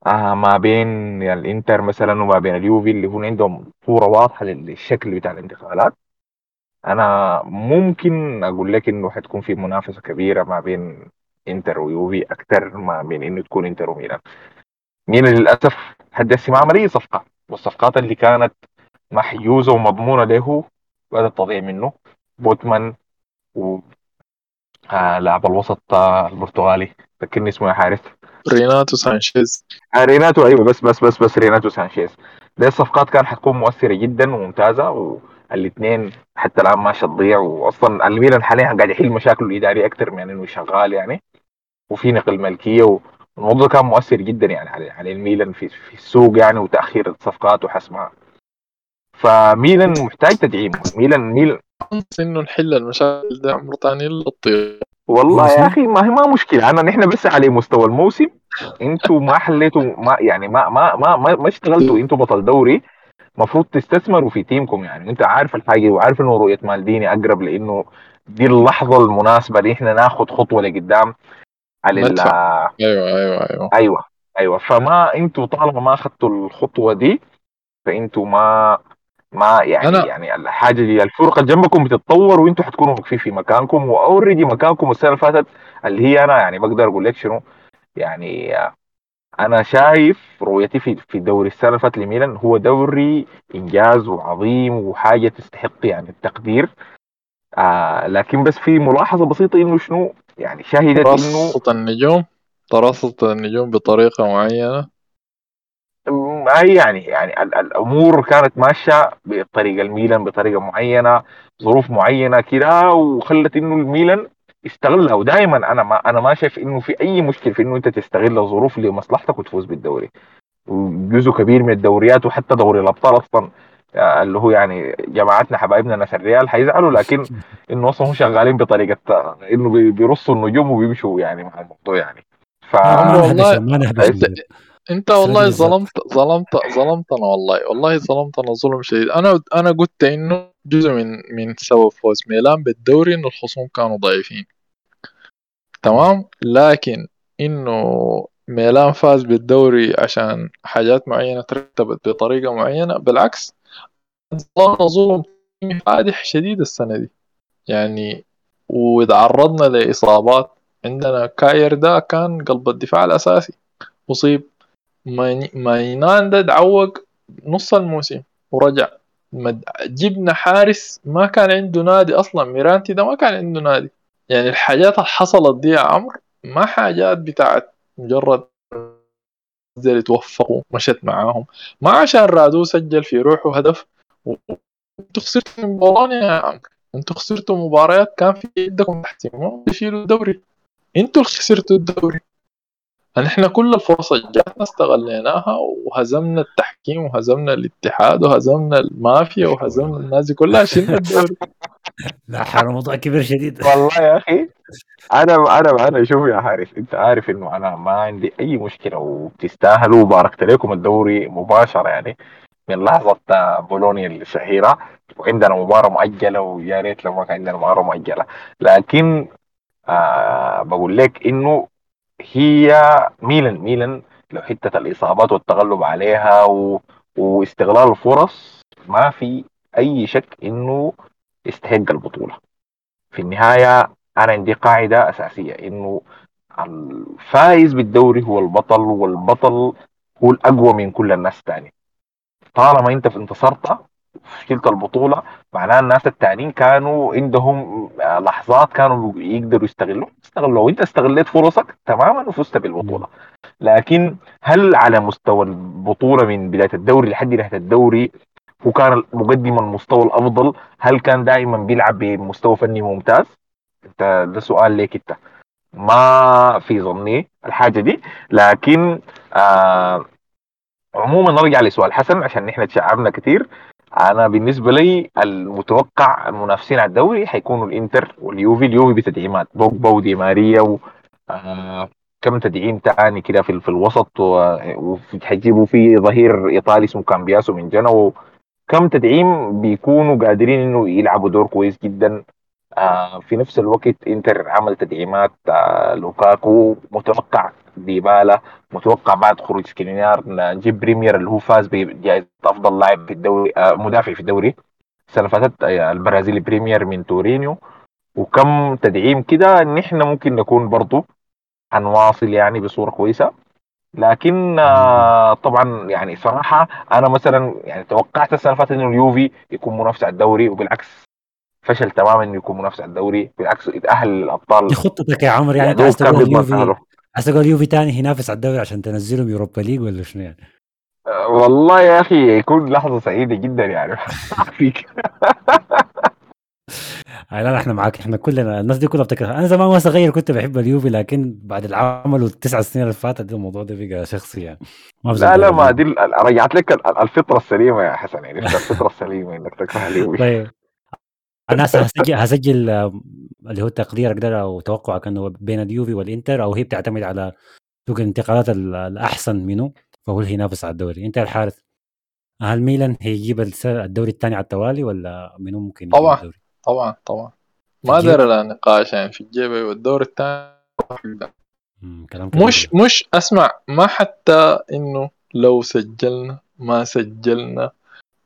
آه ما بين الإنتر مثلا وما بين اليوفي اللي هون عندهم صورة واضحة لل- للشكل بتاع الانتقالات. أنا ممكن أقول لك إنه حتكون في منافسة كبيرة ما بين انتر ويوفي أكثر ما بين إنه تكون انتر وميلان ميلان للأسف هسه ما عمل اي صفقة والصفقات اللي كانت محجوزة ومضمونة له بدات تضيع منه. بوتمان و آه لاعب الوسط آه البرتغالي فكرني اسمه يا حارث. ريناتو سانشيز. آه ريناتو أيوه بس بس بس بس ريناتو سانشيز. دي الصفقات كان حتكون مؤثرة جدا وممتازة والاثنين حتى الآن ماشي تضيع واصلا الميلان حاليا قاعد يحل مشاكله الاداريه أكثر من إنه شغال يعني. وفي نقل ملكيه والموضوع كان مؤثر جدا يعني على على الميلان في في السوق يعني وتأخير الصفقات وحسمها. فميلان محتاج تدعيم. ميلان ميلان إنه نحل المشاكل ده عمر ثاني والله؟ يا أخي ما هي ما مشكلة. انا نحن بس على مستوى الموسم. أنتوا ما حليتوا ما يعني ما ما ما ما, ما اشتغلتوا. أنتوا بطل دوري. المفروض تستثمروا في تيمكم يعني. أنت عارف الحاجة وعارف إنه رؤية مالديني أقرب لإنه دي اللحظة المناسبة اللي إحنا ناخذ خطوة لقدام. على ال-. أيوه أيوه أيوه. أيوه أيوه. فما أنتوا طالما ما أخذتوا الخطوة دي فانتوا ما ما يعني أنا- يعني الحاجة دي الفرقة جنبكم بتتطور وانتوا حتكونوا واقفين في مكانكم وأوريدي مكانكم السنة اللي فاتت اللي هي أنا يعني بقدر أقول لك شنو؟ يعني أنا شايف رؤيتي في في دوري السنة اللي فاتت لميلان هو دوري إنجاز وعظيم وحاجة تستحق يعني التقدير. آه لكن بس في ملاحظة بسيطة إنه شنو؟ يعني شهدت إنه ترصت النجوم؟ ترصت النجوم بطريقة معينة؟ اي يعني يعني ال- الأمور كانت ماشية بطريقة الميلان بطريقة معينة ظروف معينة كده وخلت إنه الميلان استغلها ودائما أنا ما أنا ما شايف إنه في أي مشكلة في إنه أنت تستغل الظروف لمصلحتك وتفوز بالدوري. جزء كبير من الدوريات وحتى دوري الأبطال أصلا اللي هو يعني جماعتنا حبايبنا ناس الريال حيزعلوا لكن إنه أصلا هم شغالين بطريقة إنه بي- بيرصوا النجوم وبيمشوا يعني مع الموضوع يعني. ف ما والله- انت والله. ظلمت ظلمت ظلمتنا والله. والله ظلمتنا ظلم شديد. أنا أنا قلت إنه جزء من من سبب فوز ميلان بالدوري إنه الخصوم كانوا ضعيفين. تمام؟ لكن إنه ميلان فاز بالدوري عشان حاجات معينة ترتبت بطريقة معينة بالعكس ظلمنا ظلم فادح شديد السنة دي. يعني وتعرضنا لإصابات عندنا كاير ده كان قلب الدفاع الأساسي. أصيب ماين- ماينان ده تعوق نص الموسم ورجع. جبنا حارس ما كان عنده نادي أصلا. ميرانتي ده ما كان عنده نادي. يعني الحاجات اللي حصلت دي يا عمرو ما حاجات بتاعت مجرد زي توفقوا مشت معاهم. ما عشان رادو سجل في روحه هدف و- أنتوا خسرتوا من بولونيا يا عمرو أنتوا خسرتوا مباريات كان في يدكم احتمال تشيلوا الدوري. أنتوا اللي خسرتوا الدوري. نحن كل الفرص اللي جاتنا استغليناها وهزمنا التحكيم وهزمنا الاتحاد وهزمنا المافيا وهزمنا الناس دي كلها شلنا الدوري. لا حرام موضوع كبير شديد والله يا أخي أنا أنا أنا شوف يا حارس أنت عارف إنه أنا ما عندي أي مشكلة وبتستاهلوا وباركت لكم الدوري مباشرة يعني. من لحظة بولونيا الشهيرة وعندنا مباراة مؤجلة ويا ريت لو ما كان عندنا مباراة مؤجلة. لكن آه بقول لك إنه هي ميلان ميلان لو حتة الإصابات والتغلب عليها و... واستغلال الفرص ما في أي شك إنه يستحق البطولة. في النهاية أنا عندي قاعدة أساسية إنه الفائز بالدوري هو البطل والبطل هو الأقوى من كل الناس الثانية. طالما انت انتصرت شلت البطولة معناها الناس التانيين كانوا عندهم لحظات كانوا يقدروا يستغلوا استغلوا وانت استغليت فرصك تماما وفزت بالبطولة. لكن هل على مستوى البطولة من بداية الدوري لحد نهاية الدوري هو كان مقدم المستوى الأفضل؟ هل كان دائما بيلعب بمستوى فني ممتاز؟ انت ده سؤال ليك انت. ما في ظني الحاجة دي. لكن آه عموما نرجع لسؤال حسن عشان نحن تشعبنا كثير أنا بالنسبة لي المتوقع المنافسين على الدوري حيكونوا الإنتر واليوفي. اليوفي بتدعيمات بوجبا ودي ماريا و آه كم تدعيم تاني كده في, في الوسط وحيجيبوا في ظهير إيطالي اسمه كامبياسو من جنو كم تدعيم بيكونوا قادرين إنه يلعبوا دور كويس جدا. آه في نفس الوقت إنتر عمل تدعيمات آه لوكاكو متوقع ديبالا متوقع بعد خروج سكرينيار نجيب بريمير اللي هو فاز بجائزة أفضل لاعب في الدوري آه مدافع في الدوري. اللي فاتت البرازيلي بريمير من تورينيو. وكم تدعيم كده ان إحنا ممكن نكون برضو هنواصل يعني بصورة كويسة. لكن آه طبعا يعني صراحة أنا مثلا يعني توقعت السنة اللي فاتت إنه اليوفي يكون منافس على الدوري وبالعكس فشل تماما إنه يكون منافس على الدوري بالعكس يتأهل للأبطال. دي خطتك يا عمر يعني انت عايز تقول اليوفي عايز تقول اليوفي ثاني ينافس على الدوري عشان تنزلهم يوروبا ليج ولا شنو يعني؟ أه والله يا أخي يكون لحظة سعيدة جدا يعني. فيك لا لا إحنا معاك. إحنا كلنا الناس دي كلها بتكره. أنا زمان وأنا صغير كنت بحب اليوفي لكن بعد العمل والتسع سنين اللي فاتت الموضوع ده بقى شخصي يعني. ما لا لا ما دي رجعت لك الفطرة السليمة يا حسن يعني. الفطرة السليمة إنك تكره اليوفي. طيب. أنا هسجل هسجل اللي هو تقديرك ده أو توقعك إنه بين اليوفي والإنتر أو هي بتعتمد على سوق الانتقالات الأحسن منه فهو اللي ينافس على الدوري. انت الحارث هل ميلان هيجيب الدوري الثاني على التوالي ولا منو ممكن طبعا الدوري؟ طبعا طبعا. ما دار نقاش يعني في الجيب والدور الثاني كلام مش مش أسمع ما حتى إنه لو سجلنا ما سجلنا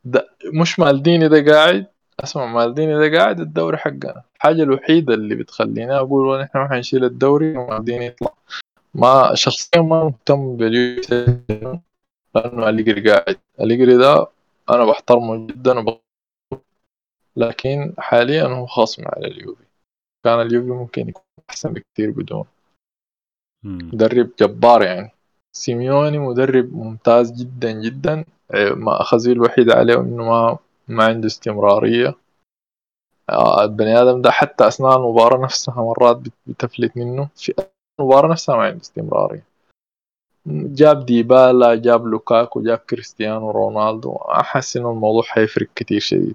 ده مش مالديني ده قاعد اسمع مالديني ده قاعد الدوري حقنا. الحاجة الوحيدة اللي بتخليني أقول نحن ما حنشيل الدوري ومالديني يطلع. ما شخصيا ما مهتم باليو لأنه أليجري قاعد. أليجري ده أنا بحترمه جدا وب... لكن حاليا هو خصم على اليوفي. كان اليوفي ممكن يكون أحسن بكثير بدون. مدرب جبار يعني. سيميوني مدرب ممتاز جدا جدا. مأخذي الوحيد عليه إنه ما ما عنده استمرارية. البني آدم ده حتى أثناء المباراة نفسها مرات بتفلت منه. في المباراة نفسها ما عنده استمرارية. جاب ديبالا جاب لوكاكو جاب كريستيانو رونالدو. أحس إنه الموضوع حيفرق كتير شديد.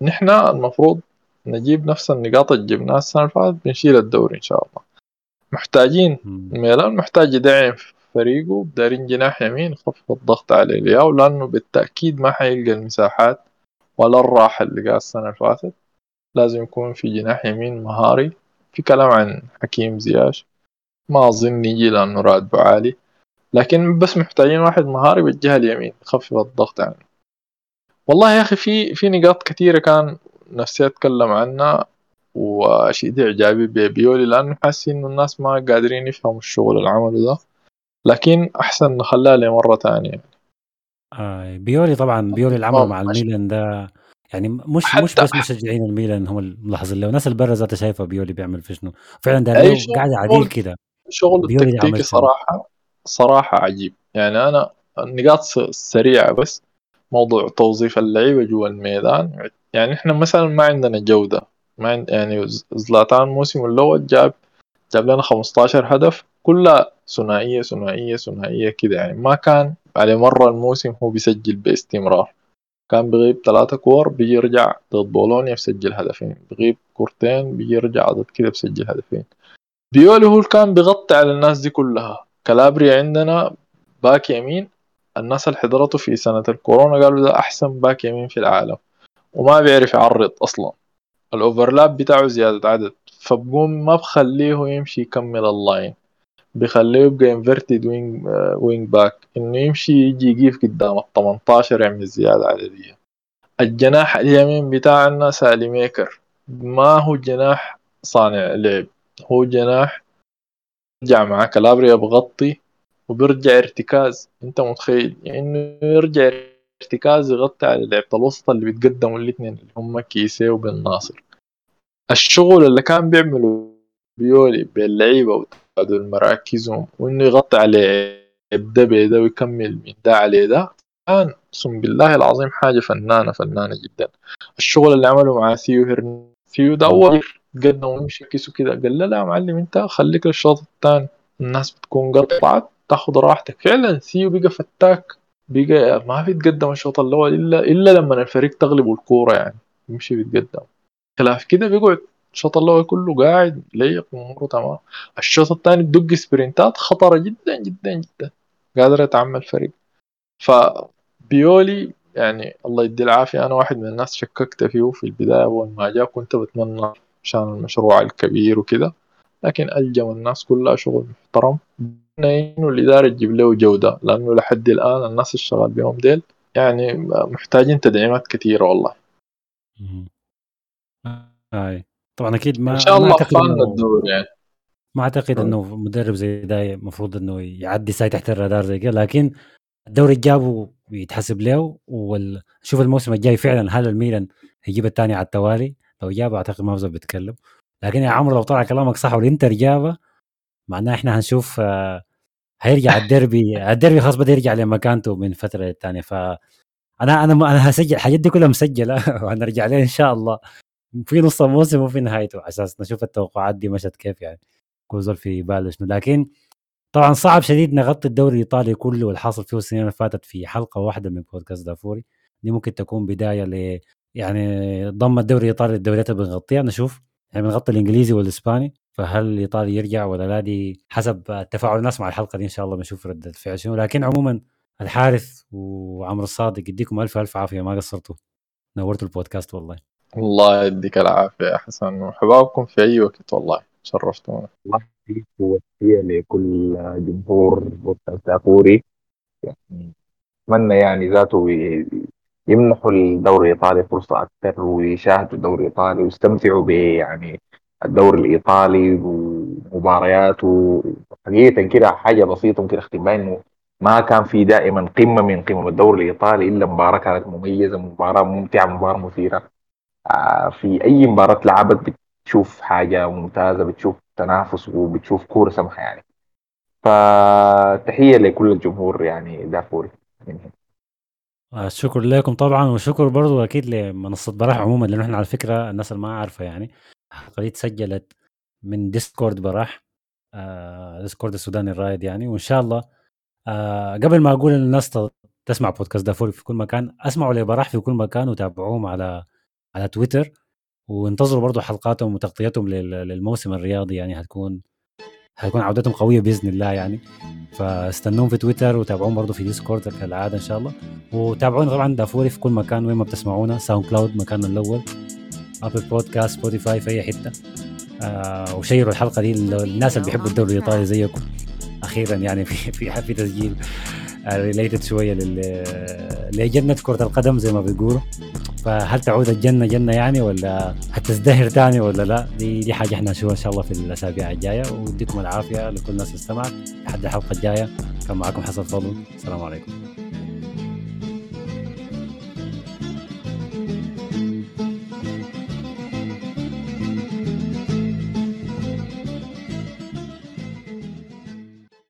نحن المفروض نجيب نفس النقاط اللي جبناها السنة اللي فاتت بنشيل الدوري إن شاء الله. محتاجين ميلان محتاج يدعم فريقه دارين جناح يمين يخفف الضغط على الياو لأنه بالتأكيد ما حيلقى المساحات. ولا الراحة اللي قاعد السنة اللي فاتت. لازم يكون في جناح يمين مهاري. في كلام عن حكيم زياش. ما أظن يجي لأنه راتبه عالي لكن بس محتاجين واحد مهاري بالجهة اليمين. يخفف الضغط عنه. والله يا أخي في في نقاط كثيرة كان نفسي أتكلم عنها. وأشيد إعجابي ببيولي لأنه حاسس إنه الناس ما قادرين يفهموا الشغل اللي عمله ده. لكن أحسن نخليها لمرة تانية آه بيولي طبعا بيولي العمل مع الميلان ده يعني مش مش بس مشجعين الميلان هم الملاحظين له الناس اللي برا ذاتها شايفة بيولي بيعمل في شنو فعلا ده قاعد عديل كده. شغل التكتيكي صراحة صراحة عجيب. يعني أنا النقاط سريعه بس موضوع توظيف اللعيبة جوا الميدان. يعني إحنا مثلا ما عندنا جودة. ما عند يعني زلاتان الموسم الأول جاب جاب لنا 15 هدف كلها ثنائية ثنائية ثنائية كده. يعني ما كان على مر الموسم هو بيسجل باستمرار. كان بيغيب ثلاثة كور بيجي يرجع ضد بولونيا بسجل هدفين. بيغيب كورتين بيجي يرجع ضد كده بسجل هدفين. بيولي هو كان بيغطي على الناس دي كلها. كالابريا عندنا back يمين الناس اللي حضرته في سنة الكورونا قالوا ده أحسن back يمين في العالم. وما بيعرف يعرض أصلا. ال overlap بتاعه زيادة عدد. فبقوم ما بخليه يمشي يكمل ال line. بيخليه يبقى inverted wing wing back إنه يمشي يجي يقيف قدام ال 18 يعمل زيادة عددية. الجناح اليمين بتاعنا ساليماكرز. ما هو جناح صانع لعب. هو جناح يرجع مع كالابريا بغطي وبيرجع ارتكاز. أنت متخيل؟ إنه يرجع ارتكاز يغطي على لعبة الوسط اللي بيتقدموا الاثنين اللي هم كيسي وبن ناصر. الشغل اللي كان بيعمله بيولي باللعيبة وتعدل مراكزهم وإنه يغطي على ده بده ويكمل. من ده على ده كان أقسم بالله العظيم حاجة فنانة فنانة جدا. الشغل اللي عمله مع ثيو هيرن ثيو ده أول قدم ويمشي كيسو كده. قال لا يا معلم أنت خليك الشوط الثاني. الناس بتكون قطعت تاخد راحتك. فعلا ثيو بقى فتاك بقى ما بيتقدم الشوط الأول إلا إلا لما الفريق تغلب الكورة يعني يمشي بيتقدم. خلاف كده بيقعد الشوط الأول كله قاعد ليق اموره تمام. الشوط الثاني بدق سبرنتات خطرة جدا جدا جدا. قادر يتعمل فريق. فبيولي يعني الله يدي العافية أنا واحد من الناس شككت فيه في البداية. أول ما جاء كنت بتمنى عشان المشروع الكبير وكده لكن ألجم الناس كلها شغل محترم. إنه الإدارة تجيب له جودة لأنه لحد الآن الناس اللي شغال بيهم ديل يعني محتاجين تدعيمات كثيرة والله. هاي. طبعا أكيد ما إن شاء ما الله إنه الدور يعني. ما أعتقد آه. إنه مدرب زي ده المفروض إنه يعدي ساي تحت الرادار زي كده لكن الدوري جابه بيتحسب له وشوف الموسم الجاي فعلا هل الميلان هيجيب الثاني على التوالي؟ لو جابه أعتقد ما بزول بيتكلم لكن يا عمرو لو طلع كلامك صح والإنتر جابه معناه إحنا هنشوف آه، هيرجع الديربي الديربي خلاص بدأ يرجع لمكانته من فترة للثانيه ف أنا أنا أنا هسجل الحاجات دي كلها مسجلة وهنرجع لها إن شاء الله. في نص الموسم وفي نهايته على أساس نشوف التوقعات دي مشت كيف يعني. كل زول في باله شنو. لكن طبعا صعب شديد نغطي الدوري الإيطالي كله والحاصل فيه السنين اللي فاتت في حلقة واحدة من بودكاست دافوري. دي ممكن تكون بداية ل يعني ضم الدوري الإيطالي للدوريات اللي بنغطيها. نشوف يعني بنغطي الإنجليزي والإسباني فهل الإيطالي يرجع ولا لا؟ دي حسب تفاعل الناس مع الحلقة دي إن شاء الله بنشوف رده الفعل شنو. لكن عموما الحارث وعمرو الصادق يديكم ألف ألف عافية. ما قصرتوا. نورتوا البودكاست والله. الله يديك العافية يا حسن وحبابكم في أي وقت والله شرفتونا. الله يديك وتحية لكل جمهور دافوري يعني أتمنى يعني ذاته يمنحوا الدوري الإيطالي فرصة أكثر ويشاهدوا الدوري الإيطالي ويستمتعوا ب يعني الدوري الإيطالي ومبارياته حقيقة كده حاجة بسيطة ممكن أختم إنه ما كان في دائما قمة من قمم الدوري الإيطالي إلا مباراة كانت مميزة مباراة ممتعة مباراة مثيرة. في أي مباراة لعبت بتشوف حاجة ممتازة بتشوف تنافس وبتشوف كورة سمحة يعني فتحية لكل الجمهور يعني دافوري من هنا. آه، الشكر لكم طبعا وشكر برضو أكيد لمنصة براح عموما لأنه إحنا على فكرة الناس اللي ما عارفة يعني الحلقة دي اتسجلت من Discord براح آه Discord السوداني الرائد يعني وإن شاء الله آه قبل ما أقول للناس تسمع بودكاست دافوري في كل مكان أسمعوا لبراح في كل مكان وتابعوهم على على تويتر وانتظروا برضو حلقاتهم وتغطيتهم لل- للموسم الرياضي يعني هتكون هتكون عودتهم قوية بإذن الله يعني. فاستنوهم في تويتر وتابعوهم برضو في Discord كالعادة إن شاء الله. وتابعونا طبعا دافوري في كل مكان وين ما بتسمعونا SoundCloud مكاننا الأول Apple Podcast Spotify في أي حتة. آه وشيروا الحلقة دي للناس اللي بيحبوا الدوري الإيطالي زيكم. أخيرا يعني في في في تسجيل. related شوية لل جنة كرة القدم زي ما بيقولوا. فهل تعود الجنة جنة يعني ولا هتزدهر تاني ولا لا؟ دي دي حاجة إحنا نشوفها إن شاء الله في الأسابيع الجاية. ويديكم العافية لكل الناس اللي استمعت. لحد الحلقة الجاية. كان معكم حسن فضل. السلام عليكم.